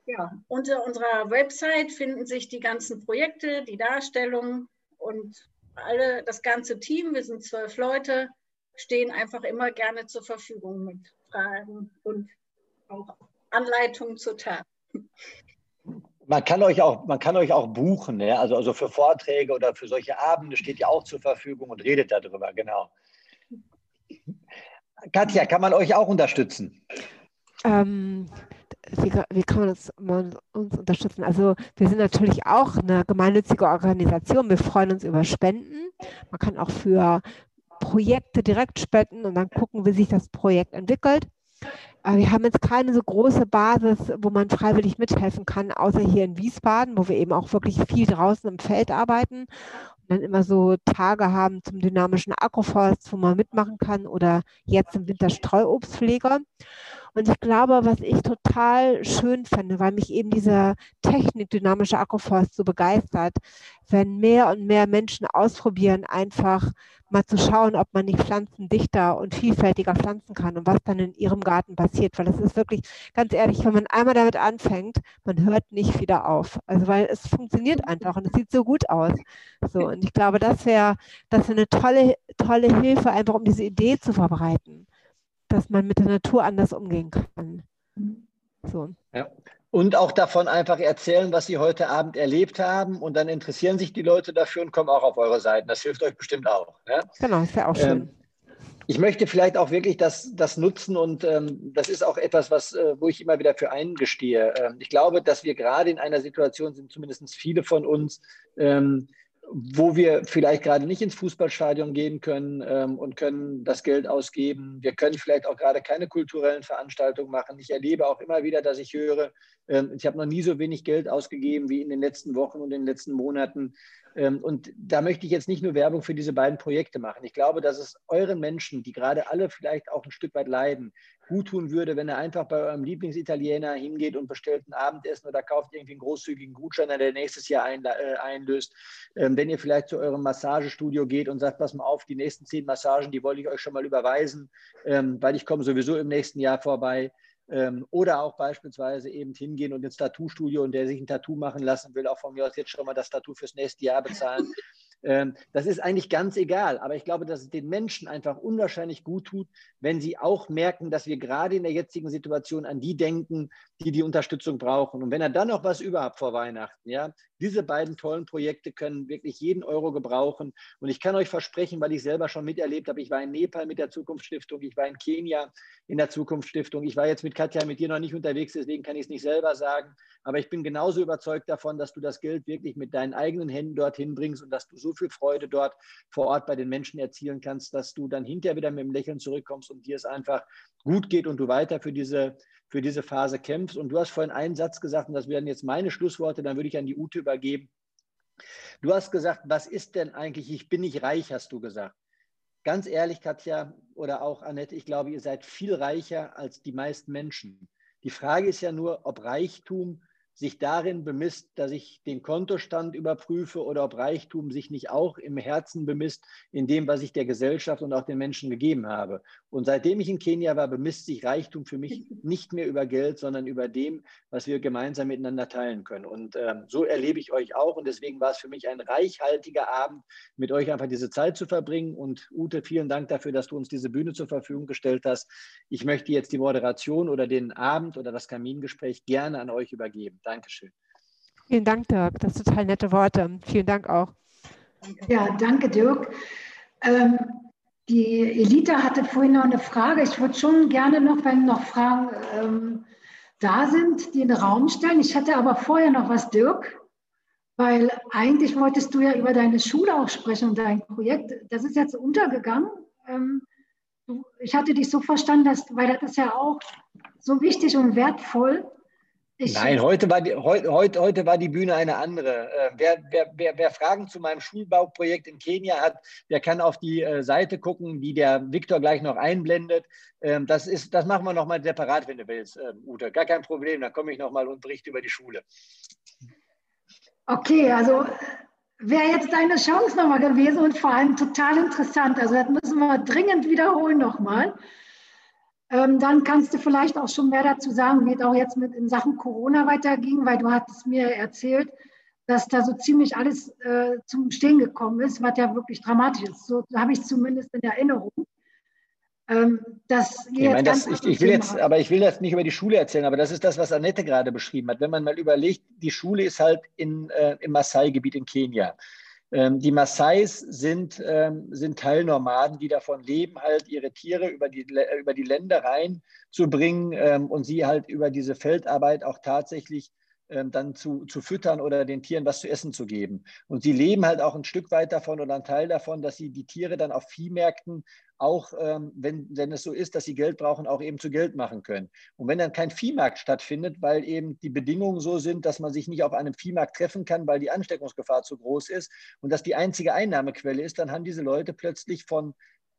ja, unter unserer Website finden sich die ganzen Projekte, die Darstellungen und alle, das ganze Team, wir sind zwölf Leute, stehen einfach immer gerne zur Verfügung mit Fragen und auch Anleitungen zur Tat. Man kann euch auch, man kann euch auch buchen, ja? also, also für Vorträge oder für solche Abende steht ihr auch zur Verfügung und redet darüber, genau. Katja, kann man euch auch unterstützen? Ähm, wie, wie, kann man uns, man uns, unterstützen? Also wir sind natürlich auch eine gemeinnützige Organisation. Wir freuen uns über Spenden. Man kann auch für Projekte direkt spenden und dann gucken, wie sich das Projekt entwickelt. Aber wir haben jetzt keine so große Basis, wo man freiwillig mithelfen kann, außer hier in Wiesbaden, wo wir eben auch wirklich viel draußen im Feld arbeiten und dann immer so Tage haben zum dynamischen Agroforst, wo man mitmachen kann oder jetzt im Winter Streuobstpfleger. Und ich glaube, was ich total schön finde, weil mich eben diese Technik dynamische Agroforst so begeistert, wenn mehr und mehr Menschen ausprobieren, einfach mal zu schauen, ob man nicht Pflanzen dichter und vielfältiger pflanzen kann und was dann in ihrem Garten passiert. Weil das ist wirklich, ganz ehrlich, wenn man einmal damit anfängt, man hört nicht wieder auf. Also weil es funktioniert einfach und es sieht so gut aus. So, und ich glaube, das wäre das wär eine tolle, tolle Hilfe, einfach um diese Idee zu verbreiten dass man mit der Natur anders umgehen kann. So. Ja. Und auch davon einfach erzählen, was Sie heute Abend erlebt haben. Und dann interessieren sich die Leute dafür und kommen auch auf eure Seiten. Das hilft euch bestimmt auch. Ja? Genau, ist ja auch schön. Ähm, ich möchte vielleicht auch wirklich das, das nutzen und ähm, das ist auch etwas, was, äh, wo ich immer wieder für eingestehe. Ähm, ich glaube, dass wir gerade in einer Situation sind, zumindest viele von uns, ähm, wo wir vielleicht gerade nicht ins Fußballstadion gehen können ähm, und können das Geld ausgeben. Wir können vielleicht auch gerade keine kulturellen Veranstaltungen machen. Ich erlebe auch immer wieder, dass ich höre, ähm, ich habe noch nie so wenig Geld ausgegeben wie in den letzten Wochen und in den letzten Monaten. Ähm, und da möchte ich jetzt nicht nur Werbung für diese beiden Projekte machen. Ich glaube, dass es euren Menschen, die gerade alle vielleicht auch ein Stück weit leiden, gut tun würde, wenn er einfach bei eurem Lieblingsitaliener hingeht und bestellt ein Abendessen oder kauft irgendwie einen großzügigen Gutschein, der nächstes Jahr äh, einlöst. Ähm, wenn ihr vielleicht zu eurem Massagestudio geht und sagt, pass mal auf, die nächsten zehn Massagen, die wollte ich euch schon mal überweisen, ähm, weil ich komme sowieso im nächsten Jahr vorbei. Ähm, oder auch beispielsweise eben hingehen und ins Tattoo-Studio und der sich ein Tattoo machen lassen will, auch von mir aus jetzt schon mal das Tattoo fürs nächste Jahr bezahlen. Ähm, das ist eigentlich ganz egal. Aber ich glaube, dass es den Menschen einfach unwahrscheinlich gut tut, wenn sie auch merken, dass wir gerade in der jetzigen Situation an die denken, die die Unterstützung brauchen. Und wenn er dann noch was überhaupt vor Weihnachten, ja, diese beiden tollen Projekte können wirklich jeden Euro gebrauchen. Und ich kann euch versprechen, weil ich selber schon miterlebt habe, ich war in Nepal mit der Zukunftsstiftung, ich war in Kenia in der Zukunftsstiftung, ich war jetzt mit Katja, mit dir noch nicht unterwegs, deswegen kann ich es nicht selber sagen. Aber ich bin genauso überzeugt davon, dass du das Geld wirklich mit deinen eigenen Händen dorthin bringst und dass du so viel Freude dort vor Ort bei den Menschen erzielen kannst, dass du dann hinterher wieder mit dem Lächeln zurückkommst und dir es einfach gut geht und du weiter für diese, für diese Phase kämpfst. Und du hast vorhin einen Satz gesagt, und das wären jetzt meine Schlussworte, dann würde ich an die Ute übergeben. Du hast gesagt, was ist denn eigentlich, ich bin nicht reich, hast du gesagt. Ganz ehrlich, Katja oder auch Annette, ich glaube, ihr seid viel reicher als die meisten Menschen. Die Frage ist ja nur, ob Reichtum sich darin bemisst, dass ich den Kontostand überprüfe oder ob Reichtum sich nicht auch im Herzen bemisst, in dem, was ich der Gesellschaft und auch den Menschen gegeben habe. Und seitdem ich in Kenia war, bemisst sich Reichtum für mich nicht mehr über Geld, sondern über dem, was wir gemeinsam miteinander teilen können. Und ähm, so erlebe ich euch auch. Und deswegen war es für mich ein reichhaltiger Abend, mit euch einfach diese Zeit zu verbringen. Und Ute, vielen Dank dafür, dass du uns diese Bühne zur Verfügung gestellt hast. Ich möchte jetzt die Moderation oder den Abend oder das Kamingespräch gerne an euch übergeben. Dankeschön. Vielen Dank, Dirk. Das sind total nette Worte. Vielen Dank auch. Ja, danke, Dirk. Ähm, die Elita hatte vorhin noch eine Frage. Ich würde schon gerne noch, wenn noch Fragen ähm, da sind, die in den Raum stellen. Ich hatte aber vorher noch was, Dirk. weil eigentlich wolltest du ja über deine Schule auch sprechen und dein Projekt. Das ist jetzt untergegangen. Ähm, ich hatte dich so verstanden, dass, weil das ist ja auch so wichtig und wertvoll. Ich Nein, heute war, die, heute, heute, heute war die Bühne eine andere. Äh, wer, wer, wer, wer, Fragen zu meinem Schulbauprojekt in Kenia hat, der kann auf die äh, Seite gucken, die der Viktor gleich noch einblendet. Ähm, das, ist, das machen wir nochmal separat, wenn du willst, äh, Ute. Gar kein Problem, dann komme ich nochmal und berichte über die Schule. Okay, also wäre jetzt deine Chance nochmal gewesen und vor allem total interessant. Also das müssen wir dringend wiederholen nochmal. Ähm, dann kannst du vielleicht auch schon mehr dazu sagen, wie es auch jetzt mit in Sachen Corona weiterging, weil du hattest mir erzählt, dass da so ziemlich alles äh, zum Stehen gekommen ist, was ja wirklich dramatisch ist. So habe ich zumindest in Erinnerung. Ähm, dass ich, meine, das, ich, ich will jetzt, aber ich will jetzt nicht über die Schule erzählen, aber das ist das, was Annette gerade beschrieben hat. Wenn man mal überlegt, die Schule ist halt in, äh, im Maasai-Gebiet in Kenia. Ähm, die Maasais sind, ähm, sind Teilnomaden, die davon leben, halt ihre Tiere über die, über die Ländereien zu bringen ähm, und sie halt über diese Feldarbeit auch tatsächlich ähm, dann zu, zu füttern oder den Tieren was zu essen zu geben. Und sie leben halt auch ein Stück weit davon oder ein Teil davon, dass sie die Tiere dann auf Viehmärkten auch, ähm, wenn, wenn es so ist, dass sie Geld brauchen, auch eben zu Geld machen können. Und wenn dann kein Viehmarkt stattfindet, weil eben die Bedingungen so sind, dass man sich nicht auf einem Viehmarkt treffen kann, weil die Ansteckungsgefahr zu groß ist und das die einzige Einnahmequelle ist, dann haben diese Leute plötzlich von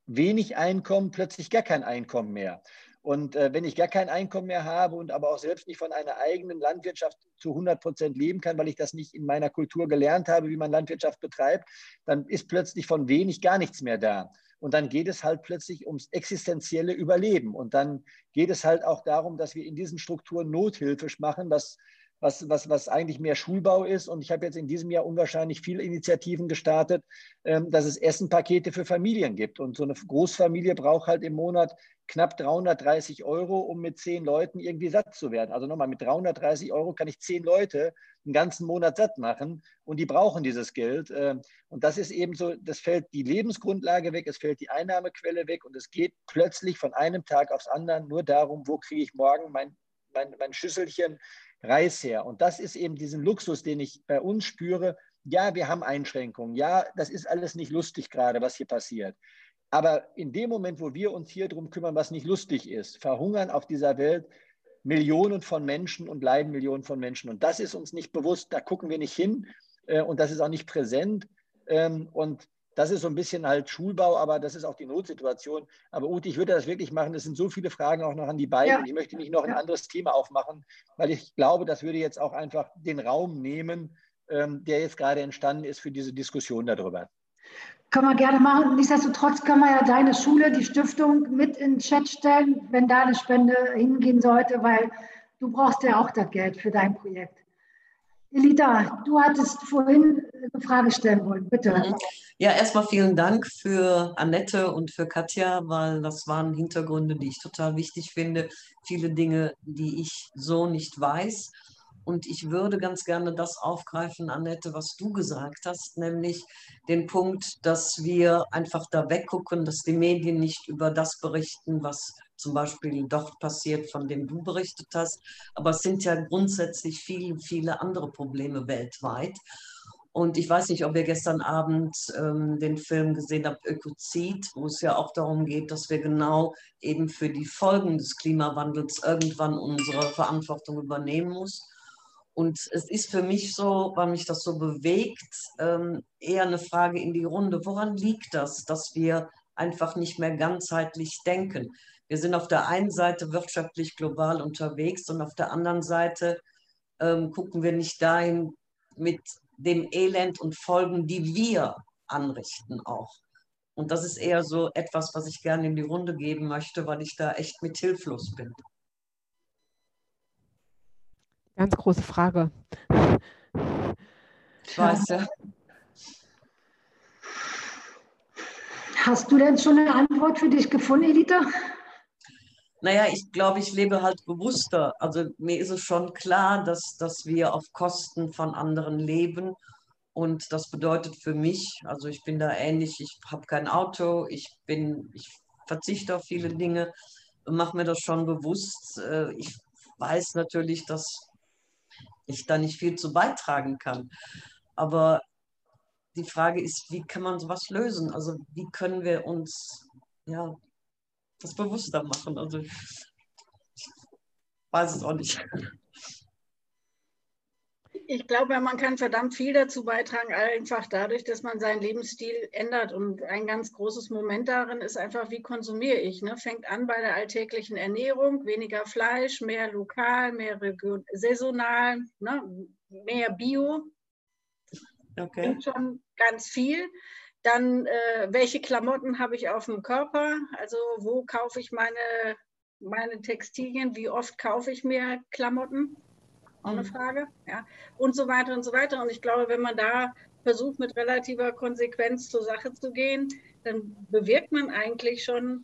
wenig Einkommen plötzlich gar kein Einkommen mehr. Und äh, wenn ich gar kein Einkommen mehr habe und aber auch selbst nicht von einer eigenen Landwirtschaft zu 100 Prozent leben kann, weil ich das nicht in meiner Kultur gelernt habe, wie man Landwirtschaft betreibt, dann ist plötzlich von wenig gar nichts mehr da. Und dann geht es halt plötzlich ums existenzielle Überleben. Und dann geht es halt auch darum, dass wir in diesen Strukturen Nothilfe machen, was was, was, was eigentlich mehr Schulbau ist. Und ich habe jetzt in diesem Jahr unwahrscheinlich viele Initiativen gestartet, ähm, dass es Essenpakete für Familien gibt. Und so eine Großfamilie braucht halt im Monat knapp 330 Euro, um mit zehn Leuten irgendwie satt zu werden. Also nochmal, mit 330 Euro kann ich zehn Leute einen ganzen Monat satt machen und die brauchen dieses Geld. Ähm, und das ist eben so, das fällt die Lebensgrundlage weg, es fällt die Einnahmequelle weg und es geht plötzlich von einem Tag aufs andere nur darum, wo kriege ich morgen mein, mein, mein Schüsselchen Reis her. Und das ist eben diesen Luxus, den ich bei uns spüre. Ja, wir haben Einschränkungen. Ja, das ist alles nicht lustig gerade, was hier passiert. Aber in dem Moment, wo wir uns hier darum kümmern, was nicht lustig ist, verhungern auf dieser Welt Millionen von Menschen und leiden Millionen von Menschen. Und das ist uns nicht bewusst, da gucken wir nicht hin äh, und das ist auch nicht präsent. Ähm, und das ist so ein bisschen halt Schulbau, aber das ist auch die Notsituation. Aber Ute, ich würde das wirklich machen. Es sind so viele Fragen auch noch an die beiden. Ja. Ich möchte nicht noch ein anderes Thema aufmachen, weil ich glaube, das würde jetzt auch einfach den Raum nehmen, ähm, der jetzt gerade entstanden ist für diese Diskussion darüber. Können wir gerne machen. Nichtsdestotrotz können wir ja deine Schule, die Stiftung mit in den Chat stellen, wenn da eine Spende hingehen sollte, weil du brauchst ja auch das Geld für dein Projekt. Elita, du hattest vorhin eine Frage stellen wollen, bitte. Mhm. Ja, erstmal vielen Dank für Annette und für Katja, weil das waren Hintergründe, die ich total wichtig finde. Viele Dinge, die ich so nicht weiß. Und ich würde ganz gerne das aufgreifen, Annette, was du gesagt hast, nämlich den Punkt, dass wir einfach da weggucken, dass die Medien nicht über das berichten, was zum Beispiel dort passiert, von dem du berichtet hast. Aber es sind ja grundsätzlich viele, viele andere Probleme weltweit. Und ich weiß nicht, ob ihr gestern Abend ähm, den Film gesehen habt, Ökozid, wo es ja auch darum geht, dass wir genau eben für die Folgen des Klimawandels irgendwann unsere Verantwortung übernehmen müssen. Und es ist für mich so, weil mich das so bewegt, ähm, eher eine Frage in die Runde. Woran liegt das, dass wir einfach nicht mehr ganzheitlich denken? Wir sind auf der einen Seite wirtschaftlich global unterwegs und auf der anderen Seite ähm, gucken wir nicht dahin mit dem Elend und Folgen, die wir anrichten auch. Und das ist eher so etwas, was ich gerne in die Runde geben möchte, weil ich da echt mit hilflos bin. Ganz große Frage. Ich weiß ja. Hast du denn schon eine Antwort für dich gefunden, Elita? Naja, ich glaube, ich lebe halt bewusster. Also mir ist es schon klar, dass, dass wir auf Kosten von anderen leben. Und das bedeutet für mich, also ich bin da ähnlich, ich habe kein Auto, ich bin, ich verzichte auf viele Dinge, mache mir das schon bewusst. Äh, ich weiß natürlich, dass ich da nicht viel zu beitragen kann. Aber die Frage ist, wie kann man sowas lösen? Also wie können wir uns ja, das bewusster machen? Also ich weiß es auch nicht. Ich glaube, man kann verdammt viel dazu beitragen, einfach dadurch, dass man seinen Lebensstil ändert. Und ein ganz großes Moment darin ist einfach, wie konsumiere ich? Ne? Fängt an bei der alltäglichen Ernährung, weniger Fleisch, mehr lokal, mehr region, saisonal, ne? mehr Bio. Okay. schon ganz viel. Dann, äh, welche Klamotten habe ich auf dem Körper? Also, wo kaufe ich meine, meine Textilien? Wie oft kaufe ich mir Klamotten? Auch eine mhm. Frage. Ja. Und so weiter und so weiter. Und ich glaube, wenn man da versucht, mit relativer Konsequenz zur Sache zu gehen, dann bewirkt man eigentlich schon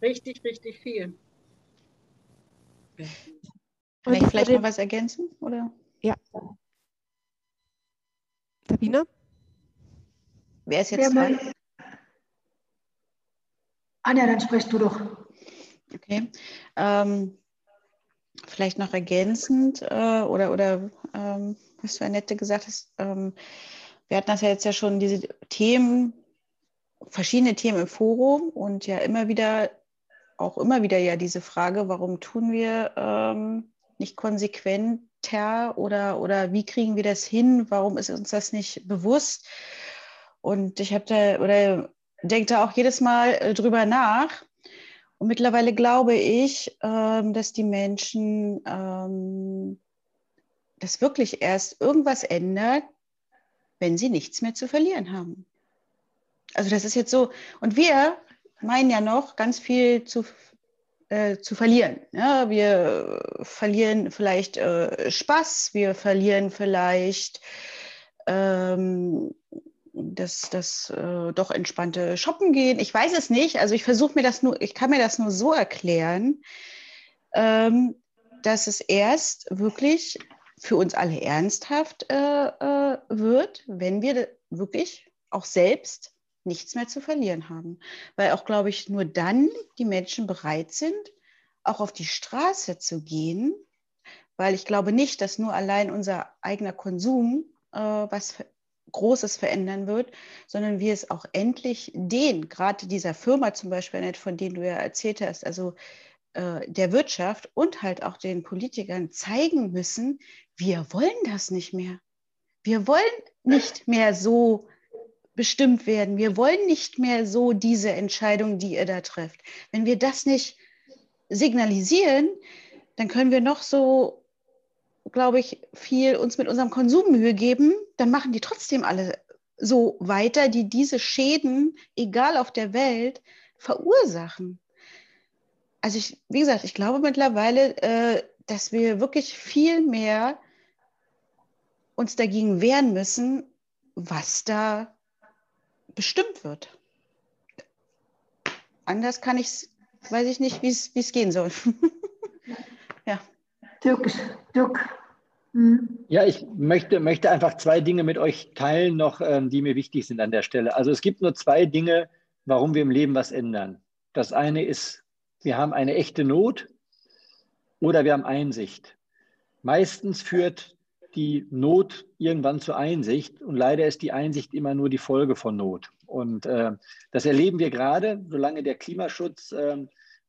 richtig, richtig viel. Kann ich vielleicht noch was ergänzen? Oder? Ja. Sabine? Wer ist jetzt dran? Anja, dann sprichst du doch. Okay. Ähm, vielleicht noch ergänzend äh, oder, oder ähm, was du Annette gesagt hast, ähm, wir hatten das ja jetzt ja schon, diese Themen, verschiedene Themen im Forum und ja immer wieder, auch immer wieder ja diese Frage, warum tun wir ähm, nicht konsequenter oder, oder wie kriegen wir das hin, warum ist uns das nicht bewusst? Und ich habe da oder denke da auch jedes Mal äh, drüber nach, und mittlerweile glaube ich, ähm, dass die Menschen ähm, das wirklich erst irgendwas ändert, wenn sie nichts mehr zu verlieren haben. Also das ist jetzt so. Und wir meinen ja noch ganz viel zu, äh, zu verlieren. Ja, wir verlieren vielleicht äh, Spaß, wir verlieren vielleicht ähm, das, das äh, doch entspannte Shoppen gehen. Ich weiß es nicht. Also ich versuche mir das nur, ich kann mir das nur so erklären, ähm, dass es erst wirklich für uns alle ernsthaft äh, äh, wird, wenn wir wirklich auch selbst nichts mehr zu verlieren haben. Weil auch, glaube ich, nur dann die Menschen bereit sind, auch auf die Straße zu gehen, weil ich glaube nicht, dass nur allein unser eigener Konsum äh, was Großes verändern wird, sondern wie es auch endlich den, gerade dieser Firma zum Beispiel, von denen du ja erzählt hast, also äh, der Wirtschaft und halt auch den Politikern zeigen müssen, wir wollen das nicht mehr. Wir wollen nicht mehr so bestimmt werden. Wir wollen nicht mehr so diese Entscheidung, die ihr da trefft. Wenn wir das nicht signalisieren, dann können wir noch so glaube ich, viel uns mit unserem Konsum Mühe geben, dann machen die trotzdem alle so weiter, die diese Schäden, egal auf der Welt, verursachen. Also ich, wie gesagt, ich glaube mittlerweile, äh, dass wir wirklich viel mehr uns dagegen wehren müssen, was da bestimmt wird. Anders kann ich weiß ich nicht, wie es gehen soll. ja. Dirk Mhm. Ja, ich möchte, möchte einfach zwei Dinge mit euch teilen, noch, ähm, die mir wichtig sind an der Stelle. Also es gibt nur zwei Dinge, warum wir im Leben was ändern. Das eine ist, wir haben eine echte Not oder wir haben Einsicht. Meistens führt die Not irgendwann zur Einsicht und leider ist die Einsicht immer nur die Folge von Not. Und äh, das erleben wir gerade, solange der Klimaschutz äh,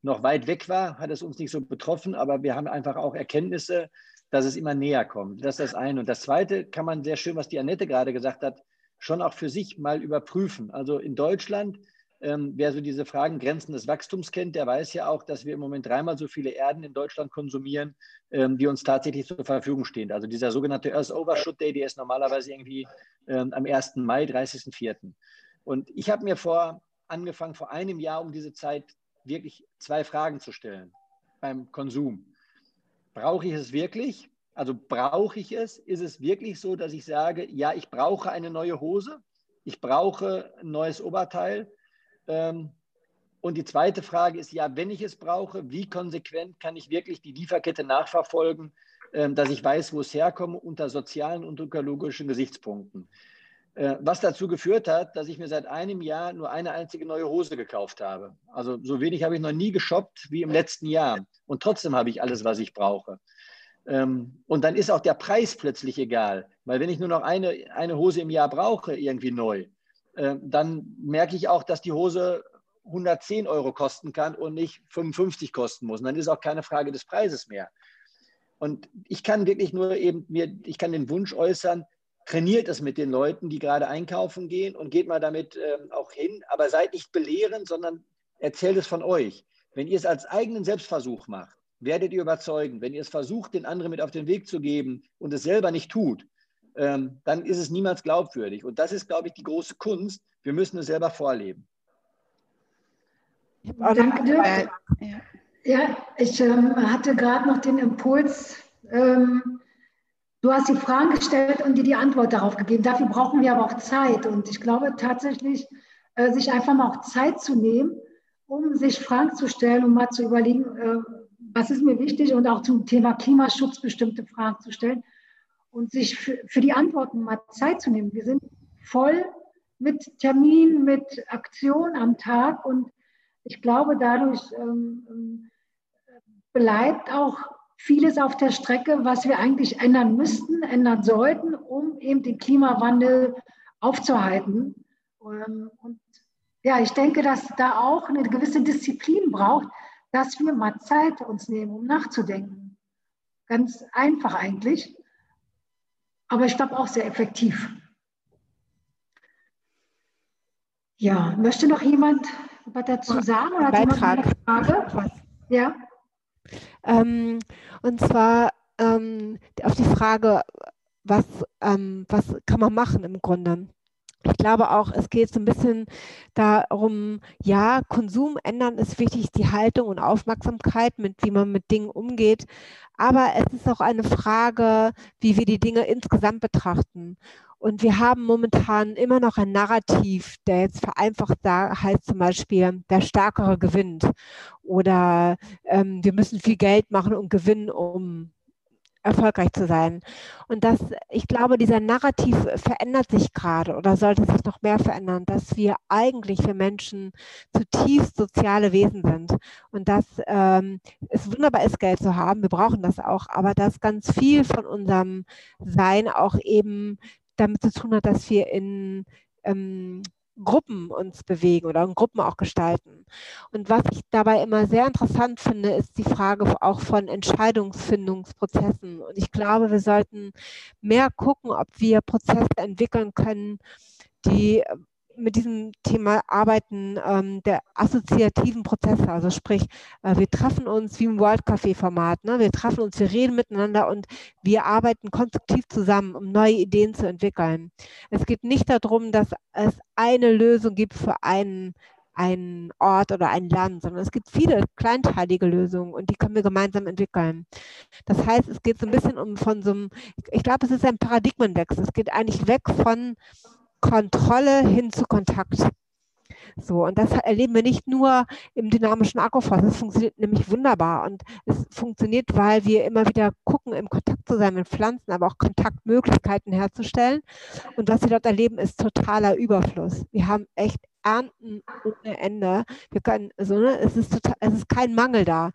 noch weit weg war, hat es uns nicht so betroffen, aber wir haben einfach auch Erkenntnisse, dass es immer näher kommt. Das ist das eine. Und das zweite kann man sehr schön, was die Annette gerade gesagt hat, schon auch für sich mal überprüfen. Also in Deutschland, ähm, wer so diese Fragen Grenzen des Wachstums kennt, der weiß ja auch, dass wir im Moment dreimal so viele Erden in Deutschland konsumieren, ähm, die uns tatsächlich zur Verfügung stehen. Also dieser sogenannte Earth Overshoot Day, der ist normalerweise irgendwie ähm, am 1. Mai, 30.04. Und ich habe mir vor angefangen, vor einem Jahr um diese Zeit wirklich zwei Fragen zu stellen beim Konsum. Brauche ich es wirklich? Also brauche ich es? Ist es wirklich so, dass ich sage, ja, ich brauche eine neue Hose, ich brauche ein neues Oberteil? Ähm, und die zweite Frage ist, ja, wenn ich es brauche, wie konsequent kann ich wirklich die Lieferkette nachverfolgen, ähm, dass ich weiß, wo es herkommt unter sozialen und ökologischen Gesichtspunkten? Äh, was dazu geführt hat, dass ich mir seit einem Jahr nur eine einzige neue Hose gekauft habe. Also so wenig habe ich noch nie geshoppt wie im letzten Jahr. Und trotzdem habe ich alles, was ich brauche. Ähm, und dann ist auch der Preis plötzlich egal. Weil wenn ich nur noch eine, eine Hose im Jahr brauche, irgendwie neu, äh, dann merke ich auch, dass die Hose 110 Euro kosten kann und nicht 55 kosten muss. Und dann ist auch keine Frage des Preises mehr. Und ich kann wirklich nur eben mir, ich kann den Wunsch äußern, trainiert es mit den Leuten, die gerade einkaufen gehen und geht mal damit äh, auch hin, aber seid nicht belehrend, sondern erzählt es von euch. Wenn ihr es als eigenen Selbstversuch macht, werdet ihr überzeugen. Wenn ihr es versucht, den anderen mit auf den Weg zu geben und es selber nicht tut, ähm, dann ist es niemals glaubwürdig. Und das ist, glaube ich, die große Kunst. Wir müssen es selber vorleben. Danke, Dirk. Ja. ja, ich ähm, hatte gerade noch den Impuls, ähm, du hast die Fragen gestellt und dir die Antwort darauf gegeben. Dafür brauchen wir aber auch Zeit. Und ich glaube tatsächlich, äh, sich einfach mal auch Zeit zu nehmen, um sich Fragen zu stellen, um mal zu überlegen, äh, was ist mir wichtig und auch zum Thema Klimaschutz bestimmte Fragen zu stellen und sich für, für die Antworten mal Zeit zu nehmen. Wir sind voll mit Terminen, mit Aktionen am Tag und ich glaube, dadurch ähm, ähm, bleibt auch vieles auf der Strecke, was wir eigentlich ändern müssten, ändern sollten, um eben den Klimawandel aufzuhalten. Ähm, und ja, ich denke, dass da auch eine gewisse Disziplin braucht, dass wir mal Zeit uns nehmen, um nachzudenken. Ganz einfach eigentlich, aber ich glaube auch sehr effektiv. Ja, möchte noch jemand was dazu sagen? Oder Beitrag. Eine Frage? Ja. Ähm, und zwar ähm, auf die Frage, was, ähm, was kann man machen im Grunde? Ich glaube auch, es geht so ein bisschen darum, ja, Konsum ändern ist wichtig, die Haltung und Aufmerksamkeit, mit wie man mit Dingen umgeht. Aber es ist auch eine Frage, wie wir die Dinge insgesamt betrachten. Und wir haben momentan immer noch ein Narrativ, der jetzt vereinfacht da heißt zum Beispiel, der Stärkere gewinnt. Oder ähm, wir müssen viel Geld machen und gewinnen, um erfolgreich zu sein. Und das, ich glaube, dieser Narrativ verändert sich gerade oder sollte sich noch mehr verändern, dass wir eigentlich für Menschen zutiefst soziale Wesen sind und dass ähm, es wunderbar ist, Geld zu haben, wir brauchen das auch, aber dass ganz viel von unserem Sein auch eben damit zu tun hat, dass wir in ähm, Gruppen uns bewegen oder in Gruppen auch gestalten. Und was ich dabei immer sehr interessant finde, ist die Frage auch von Entscheidungsfindungsprozessen. Und ich glaube, wir sollten mehr gucken, ob wir Prozesse entwickeln können, die mit diesem Thema arbeiten, ähm, der assoziativen Prozesse. Also sprich, äh, wir treffen uns wie im World Café Format. Ne? Wir treffen uns, wir reden miteinander und wir arbeiten konstruktiv zusammen, um neue Ideen zu entwickeln. Es geht nicht darum, dass es eine Lösung gibt für einen einen Ort oder ein Land, sondern es gibt viele kleinteilige Lösungen und die können wir gemeinsam entwickeln. Das heißt, es geht so ein bisschen um von so einem, ich glaube, es ist ein Paradigmenwechsel. Es geht eigentlich weg von Kontrolle hin zu Kontakt. So, und das erleben wir nicht nur im dynamischen Akkuforst. Das funktioniert nämlich wunderbar. Und es funktioniert, weil wir immer wieder gucken, im Kontakt zu sein mit Pflanzen, aber auch Kontaktmöglichkeiten herzustellen. Und was wir dort erleben, ist totaler Überfluss. Wir haben echt Ernten ohne Ende. Wir können, so, ne, es, ist total, es ist kein Mangel da.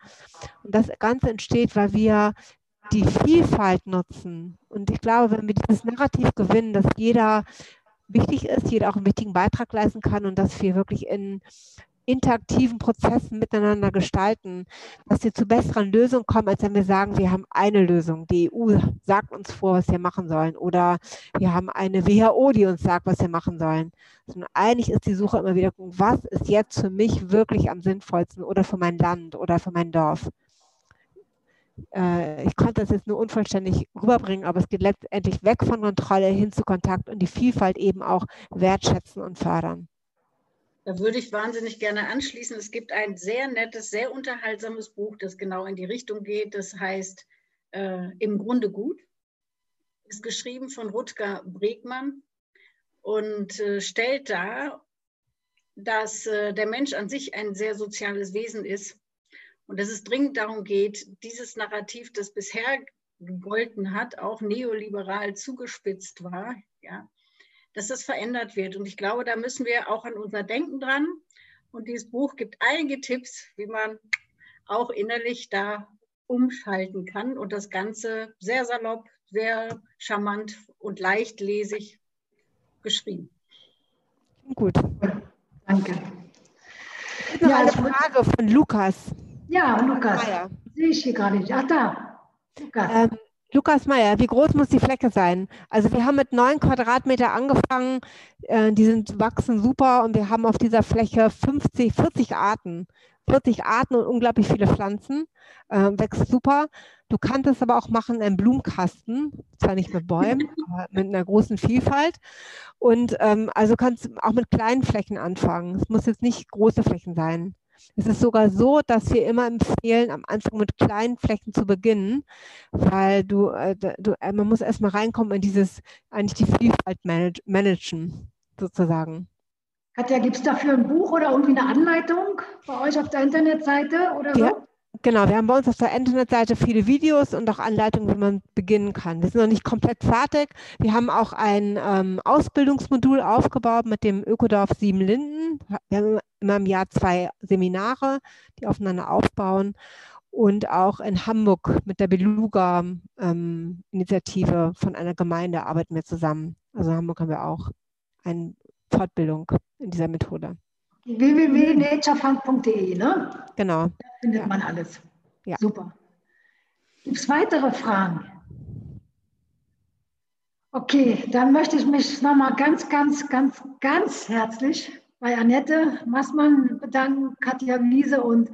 Und das Ganze entsteht, weil wir die Vielfalt nutzen. Und ich glaube, wenn wir dieses Narrativ gewinnen, dass jeder wichtig ist, jeder auch einen wichtigen Beitrag leisten kann und dass wir wirklich in interaktiven Prozessen miteinander gestalten, dass wir zu besseren Lösungen kommen, als wenn wir sagen, wir haben eine Lösung. Die EU sagt uns vor, was wir machen sollen. Oder wir haben eine WHO, die uns sagt, was wir machen sollen. Sondern eigentlich ist die Suche immer wieder, was ist jetzt für mich wirklich am sinnvollsten oder für mein Land oder für mein Dorf äh, ich konnte das jetzt nur unvollständig rüberbringen, aber es geht letztendlich weg von Kontrolle hin zu Kontakt und die Vielfalt eben auch wertschätzen und fördern. Da würde ich wahnsinnig gerne anschließen. Es gibt ein sehr nettes, sehr unterhaltsames Buch, das genau in die Richtung geht. Das heißt äh, Im Grunde gut. Ist geschrieben von Rutger Bregmann und äh, stellt dar, dass äh, der Mensch an sich ein sehr soziales Wesen ist und dass es dringend darum geht, dieses Narrativ, das bisher gegolten hat, auch neoliberal zugespitzt war, ja, dass das verändert wird. Und ich glaube, da müssen wir auch an unser Denken dran. Und dieses Buch gibt einige Tipps, wie man auch innerlich da umschalten kann und das Ganze sehr salopp, sehr charmant und leicht lesig geschrieben. Gut. Danke. Noch ja, eine Frage von Lukas. Ja, Lukas. Meier. Sehe ich hier gerade nicht. Ach, da. Lukas. Ähm, Lukas Meyer, wie groß muss die Fläche sein? Also wir haben mit neun Quadratmeter angefangen, äh, die sind wachsen super und wir haben auf dieser Fläche 50, 40 Arten. 40 Arten und unglaublich viele Pflanzen, äh, wächst super. Du kannst es aber auch machen in einem Blumenkasten, zwar nicht mit Bäumen, aber mit einer großen Vielfalt. Und ähm, also kannst auch mit kleinen Flächen anfangen. Es muss jetzt nicht große Flächen sein. Es ist sogar so, dass wir immer empfehlen, am Anfang mit kleinen Flächen zu beginnen, weil du, äh, du äh, man muss erstmal reinkommen in dieses, eigentlich die Vielfalt manage, managen, sozusagen. Katja, gibt es dafür ein Buch oder irgendwie eine Anleitung bei euch auf der Internetseite oder so? Ja, genau, wir haben bei uns auf der Internetseite viele Videos und auch Anleitungen, wie man beginnen kann. Wir sind noch nicht komplett fertig. Wir haben auch ein ähm, Ausbildungsmodul aufgebaut mit dem Ökodorf Siebenlinden. Wir haben immer im Jahr zwei Seminare, die aufeinander aufbauen. Und auch in Hamburg mit der Beluga-Initiative ähm, von einer Gemeinde arbeiten wir zusammen. Also in Hamburg haben wir auch ein Fortbildung in dieser Methode. www.naturefund.de, ne? Genau. Da findet ja. man alles. Ja. Super. Gibt es weitere Fragen? Okay, dann möchte ich mich nochmal ganz, ganz, ganz, ganz herzlich bei Annette Massmann bedanken, Katja Wiese und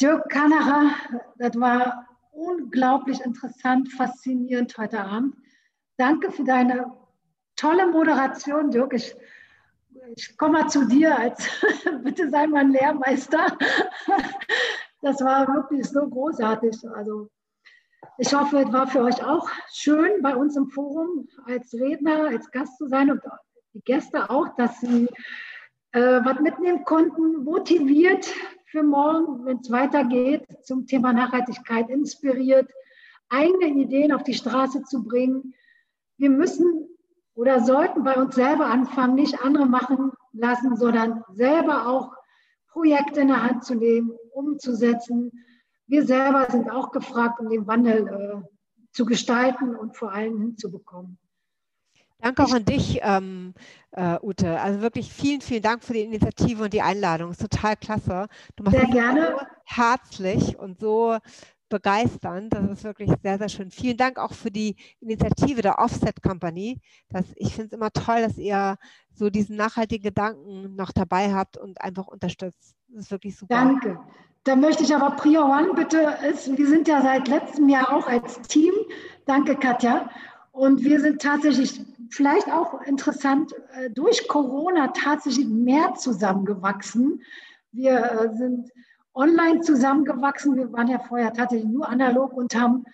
Dirk Kanacher. Das war unglaublich interessant, faszinierend heute Abend. Danke für deine tolle Moderation, Dirk. Ich ich komme mal zu dir als, bitte sei mein Lehrmeister. Das war wirklich so großartig. Also ich hoffe, es war für euch auch schön, bei uns im Forum als Redner, als Gast zu sein und die Gäste auch, dass sie äh, was mitnehmen konnten, motiviert für morgen, wenn es weitergeht, zum Thema Nachhaltigkeit inspiriert, eigene Ideen auf die Straße zu bringen. Wir müssen oder sollten bei uns selber anfangen, nicht andere machen lassen, sondern selber auch Projekte in der Hand zu nehmen, umzusetzen. Wir selber sind auch gefragt, um den Wandel äh, zu gestalten und vor allem hinzubekommen. Danke auch an dich, ähm, äh, Ute. Also wirklich vielen, vielen Dank für die Initiative und die Einladung. Ist total klasse. Du machst Sehr gerne. so herzlich und so begeisternd. Das ist wirklich sehr, sehr schön. Vielen Dank auch für die Initiative der Offset Company. Das, ich finde es immer toll, dass ihr so diesen nachhaltigen Gedanken noch dabei habt und einfach unterstützt. Das ist wirklich super. Danke. Da möchte ich aber Prior One bitte, ist, wir sind ja seit letztem Jahr auch als Team, danke Katja, und wir sind tatsächlich vielleicht auch interessant äh, durch Corona tatsächlich mehr zusammengewachsen. Wir äh, sind online zusammengewachsen. Wir waren ja vorher tatsächlich nur analog und haben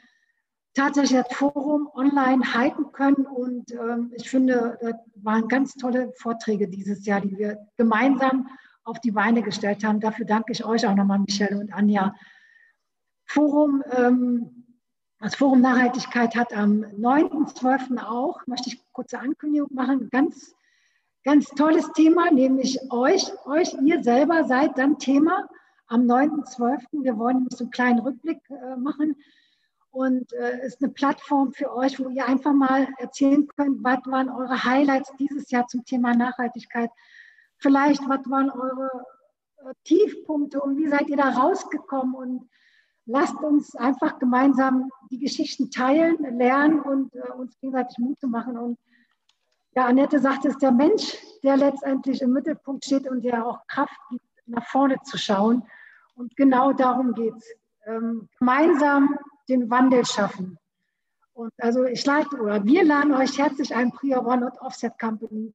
tatsächlich das Forum online halten können. Und ähm, ich finde, das waren ganz tolle Vorträge dieses Jahr, die wir gemeinsam auf die Beine gestellt haben. Dafür danke ich euch auch nochmal, Michelle und Anja. Forum, ähm, das Forum Nachhaltigkeit hat am 9.12. auch, möchte ich kurze Ankündigung machen, ganz, ganz tolles Thema, nämlich euch, euch, ihr selber seid dann Thema am 9.12. Wir wollen so einen kleinen Rückblick äh, machen und äh, ist eine Plattform für euch, wo ihr einfach mal erzählen könnt, was waren eure Highlights dieses Jahr zum Thema Nachhaltigkeit. Vielleicht, was waren eure äh, Tiefpunkte und wie seid ihr da rausgekommen und lasst uns einfach gemeinsam die Geschichten teilen, lernen und äh, uns gegenseitig Mut machen. Und ja, Annette sagt, es ist der Mensch, der letztendlich im Mittelpunkt steht und der auch Kraft gibt, nach vorne zu schauen. Und genau darum geht es. Ähm, gemeinsam den Wandel schaffen. Und also ich lade oder wir laden euch herzlich ein, Prior One und Offset Company.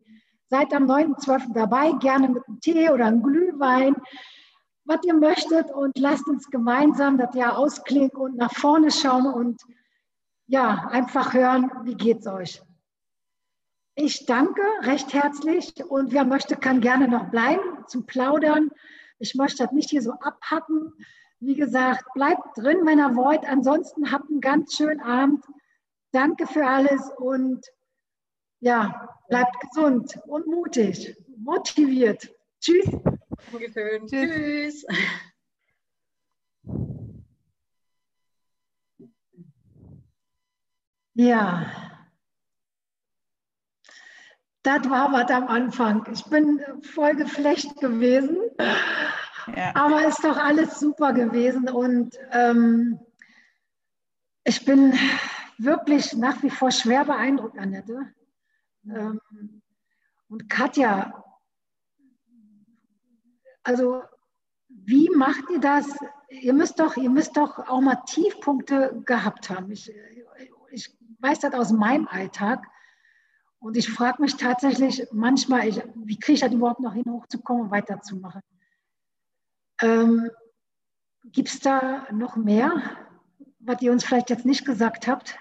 Seid am 9.12. dabei, gerne mit einem Tee oder einem Glühwein, was ihr möchtet und lasst uns gemeinsam das Jahr ausklingen und nach vorne schauen und ja, einfach hören, wie geht es euch. Ich danke recht herzlich und wer möchte, kann gerne noch bleiben zum Plaudern. Ich möchte das nicht hier so abhacken. Wie gesagt, bleibt drin, wenn ihr wollt. Ansonsten habt einen ganz schönen Abend. Danke für alles und ja, bleibt gesund und mutig, motiviert. Tschüss. Dankeschön. Tschüss. Ja das war was am Anfang. Ich bin voll geflecht gewesen, ja. aber ist doch alles super gewesen und ähm, ich bin wirklich nach wie vor schwer beeindruckt, Annette. Ähm, und Katja, also wie macht ihr das? Ihr müsst doch, ihr müsst doch auch mal Tiefpunkte gehabt haben. Ich, ich weiß das aus meinem Alltag. Und ich frage mich tatsächlich manchmal, ich, wie kriege ich das überhaupt noch hin, hochzukommen und weiterzumachen? Ähm, Gibt es da noch mehr, was ihr uns vielleicht jetzt nicht gesagt habt?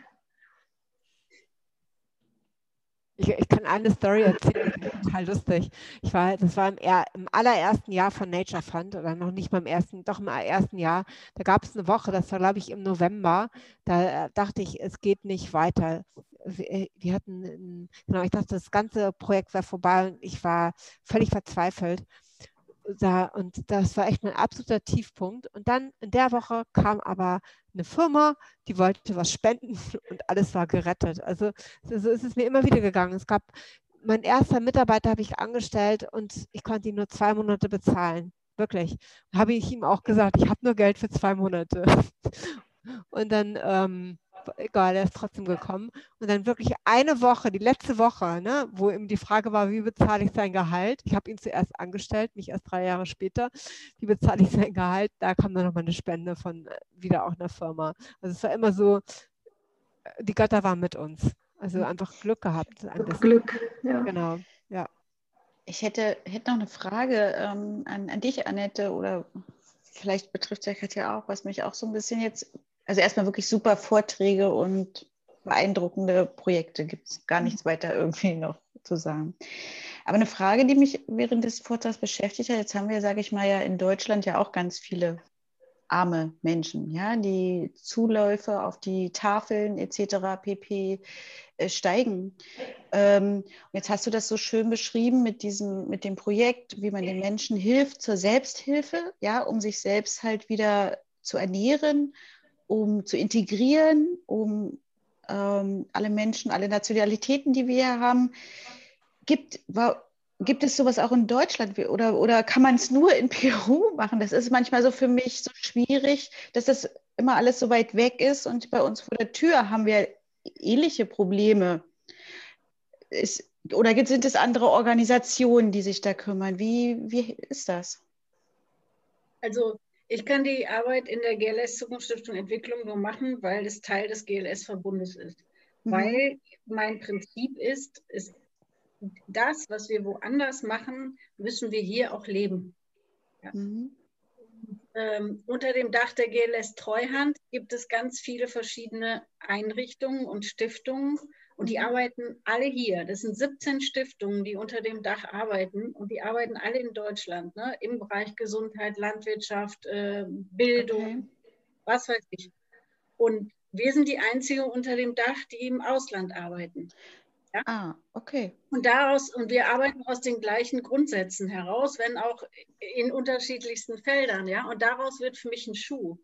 Ich, ich, kann eine Story erzählen, total lustig. Ich war, das war im, im, allerersten Jahr von Nature Fund oder noch nicht mal im ersten, doch im ersten Jahr. Da gab es eine Woche, das war glaube ich im November. Da äh, dachte ich, es geht nicht weiter. Wir, äh, hatten, genau, ich dachte, das ganze Projekt wäre vorbei und ich war völlig verzweifelt da, und das war echt mein absoluter Tiefpunkt. Und dann in der Woche kam aber eine Firma, die wollte was spenden und alles war gerettet. Also so ist es mir immer wieder gegangen. Es gab, mein erster Mitarbeiter habe ich angestellt und ich konnte ihn nur zwei Monate bezahlen. Wirklich. Habe ich ihm auch gesagt, ich habe nur Geld für zwei Monate. Und dann ähm, egal, er ist trotzdem gekommen. Und dann wirklich eine Woche, die letzte Woche, ne, wo ihm die Frage war, wie bezahle ich sein Gehalt? Ich habe ihn zuerst angestellt, mich erst drei Jahre später. Wie bezahle ich sein Gehalt? Da kam dann nochmal eine Spende von äh, wieder auch einer Firma. Also es war immer so, äh, die Götter waren mit uns. Also mhm. einfach Glück gehabt. Glück, ja. Genau, ja. Ich hätte, hätte noch eine Frage ähm, an, an dich, Annette, oder vielleicht betrifft es ja Katja auch, was mich auch so ein bisschen jetzt also erstmal wirklich super Vorträge und beeindruckende Projekte. Gibt es gar nichts weiter irgendwie noch zu sagen. Aber eine Frage, die mich während des Vortrags beschäftigt hat, jetzt haben wir, sage ich mal, ja in Deutschland ja auch ganz viele arme Menschen, ja, die Zuläufe auf die Tafeln etc. pp. Äh, steigen. Ähm, jetzt hast du das so schön beschrieben mit diesem, mit dem Projekt, wie man den Menschen hilft zur Selbsthilfe, ja, um sich selbst halt wieder zu ernähren um zu integrieren, um ähm, alle Menschen, alle Nationalitäten, die wir hier haben. Gibt, war, gibt es sowas auch in Deutschland oder, oder kann man es nur in Peru machen? Das ist manchmal so für mich so schwierig, dass das immer alles so weit weg ist und bei uns vor der Tür haben wir ähnliche Probleme. Ist, oder sind es andere Organisationen, die sich da kümmern? Wie, wie ist das? Also ich kann die Arbeit in der GLS Zukunftsstiftung Entwicklung nur machen, weil es Teil des GLS-Verbundes ist. Mhm. Weil mein Prinzip ist, ist, das, was wir woanders machen, müssen wir hier auch leben. Ja. Mhm. Ähm, unter dem Dach der GLS Treuhand gibt es ganz viele verschiedene Einrichtungen und Stiftungen und die mhm. arbeiten alle hier. Das sind 17 Stiftungen, die unter dem Dach arbeiten und die arbeiten alle in Deutschland, ne? im Bereich Gesundheit, Landwirtschaft, äh, Bildung, okay. was weiß ich. Und wir sind die Einzigen unter dem Dach, die im Ausland arbeiten. Ja? Ah, okay. Und daraus, und wir arbeiten aus den gleichen Grundsätzen heraus, wenn auch in unterschiedlichsten Feldern, ja. Und daraus wird für mich ein Schuh.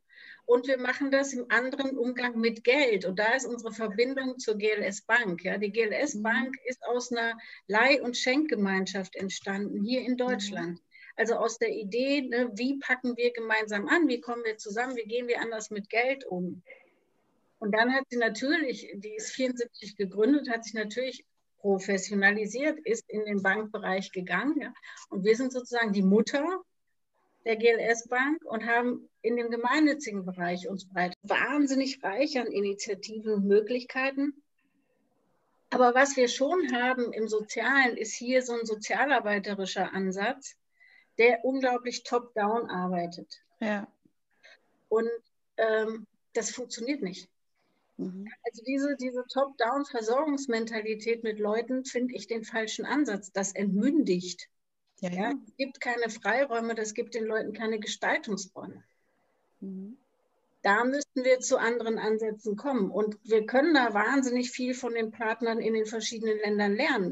Und wir machen das im anderen Umgang mit Geld. Und da ist unsere Verbindung zur GLS Bank. Ja. Die GLS mhm. Bank ist aus einer Leih- und Schenkgemeinschaft entstanden, hier in Deutschland. Mhm. Also aus der Idee, ne, wie packen wir gemeinsam an, wie kommen wir zusammen, wie gehen wir anders mit Geld um. Und dann hat sie natürlich, die ist 74 gegründet, hat sich natürlich professionalisiert, ist in den Bankbereich gegangen. Ja. Und wir sind sozusagen die Mutter der GLS Bank und haben in dem gemeinnützigen Bereich uns breit wahnsinnig reich an Initiativen und Möglichkeiten. Aber was wir schon haben im Sozialen, ist hier so ein sozialarbeiterischer Ansatz, der unglaublich top-down arbeitet. Ja. Und ähm, das funktioniert nicht. Mhm. Also diese, diese Top-down-Versorgungsmentalität mit Leuten finde ich den falschen Ansatz. Das entmündigt. Ja, ja. Es gibt keine Freiräume, das gibt den Leuten keine Gestaltungsräume. Mhm. Da müssten wir zu anderen Ansätzen kommen. Und wir können da wahnsinnig viel von den Partnern in den verschiedenen Ländern lernen.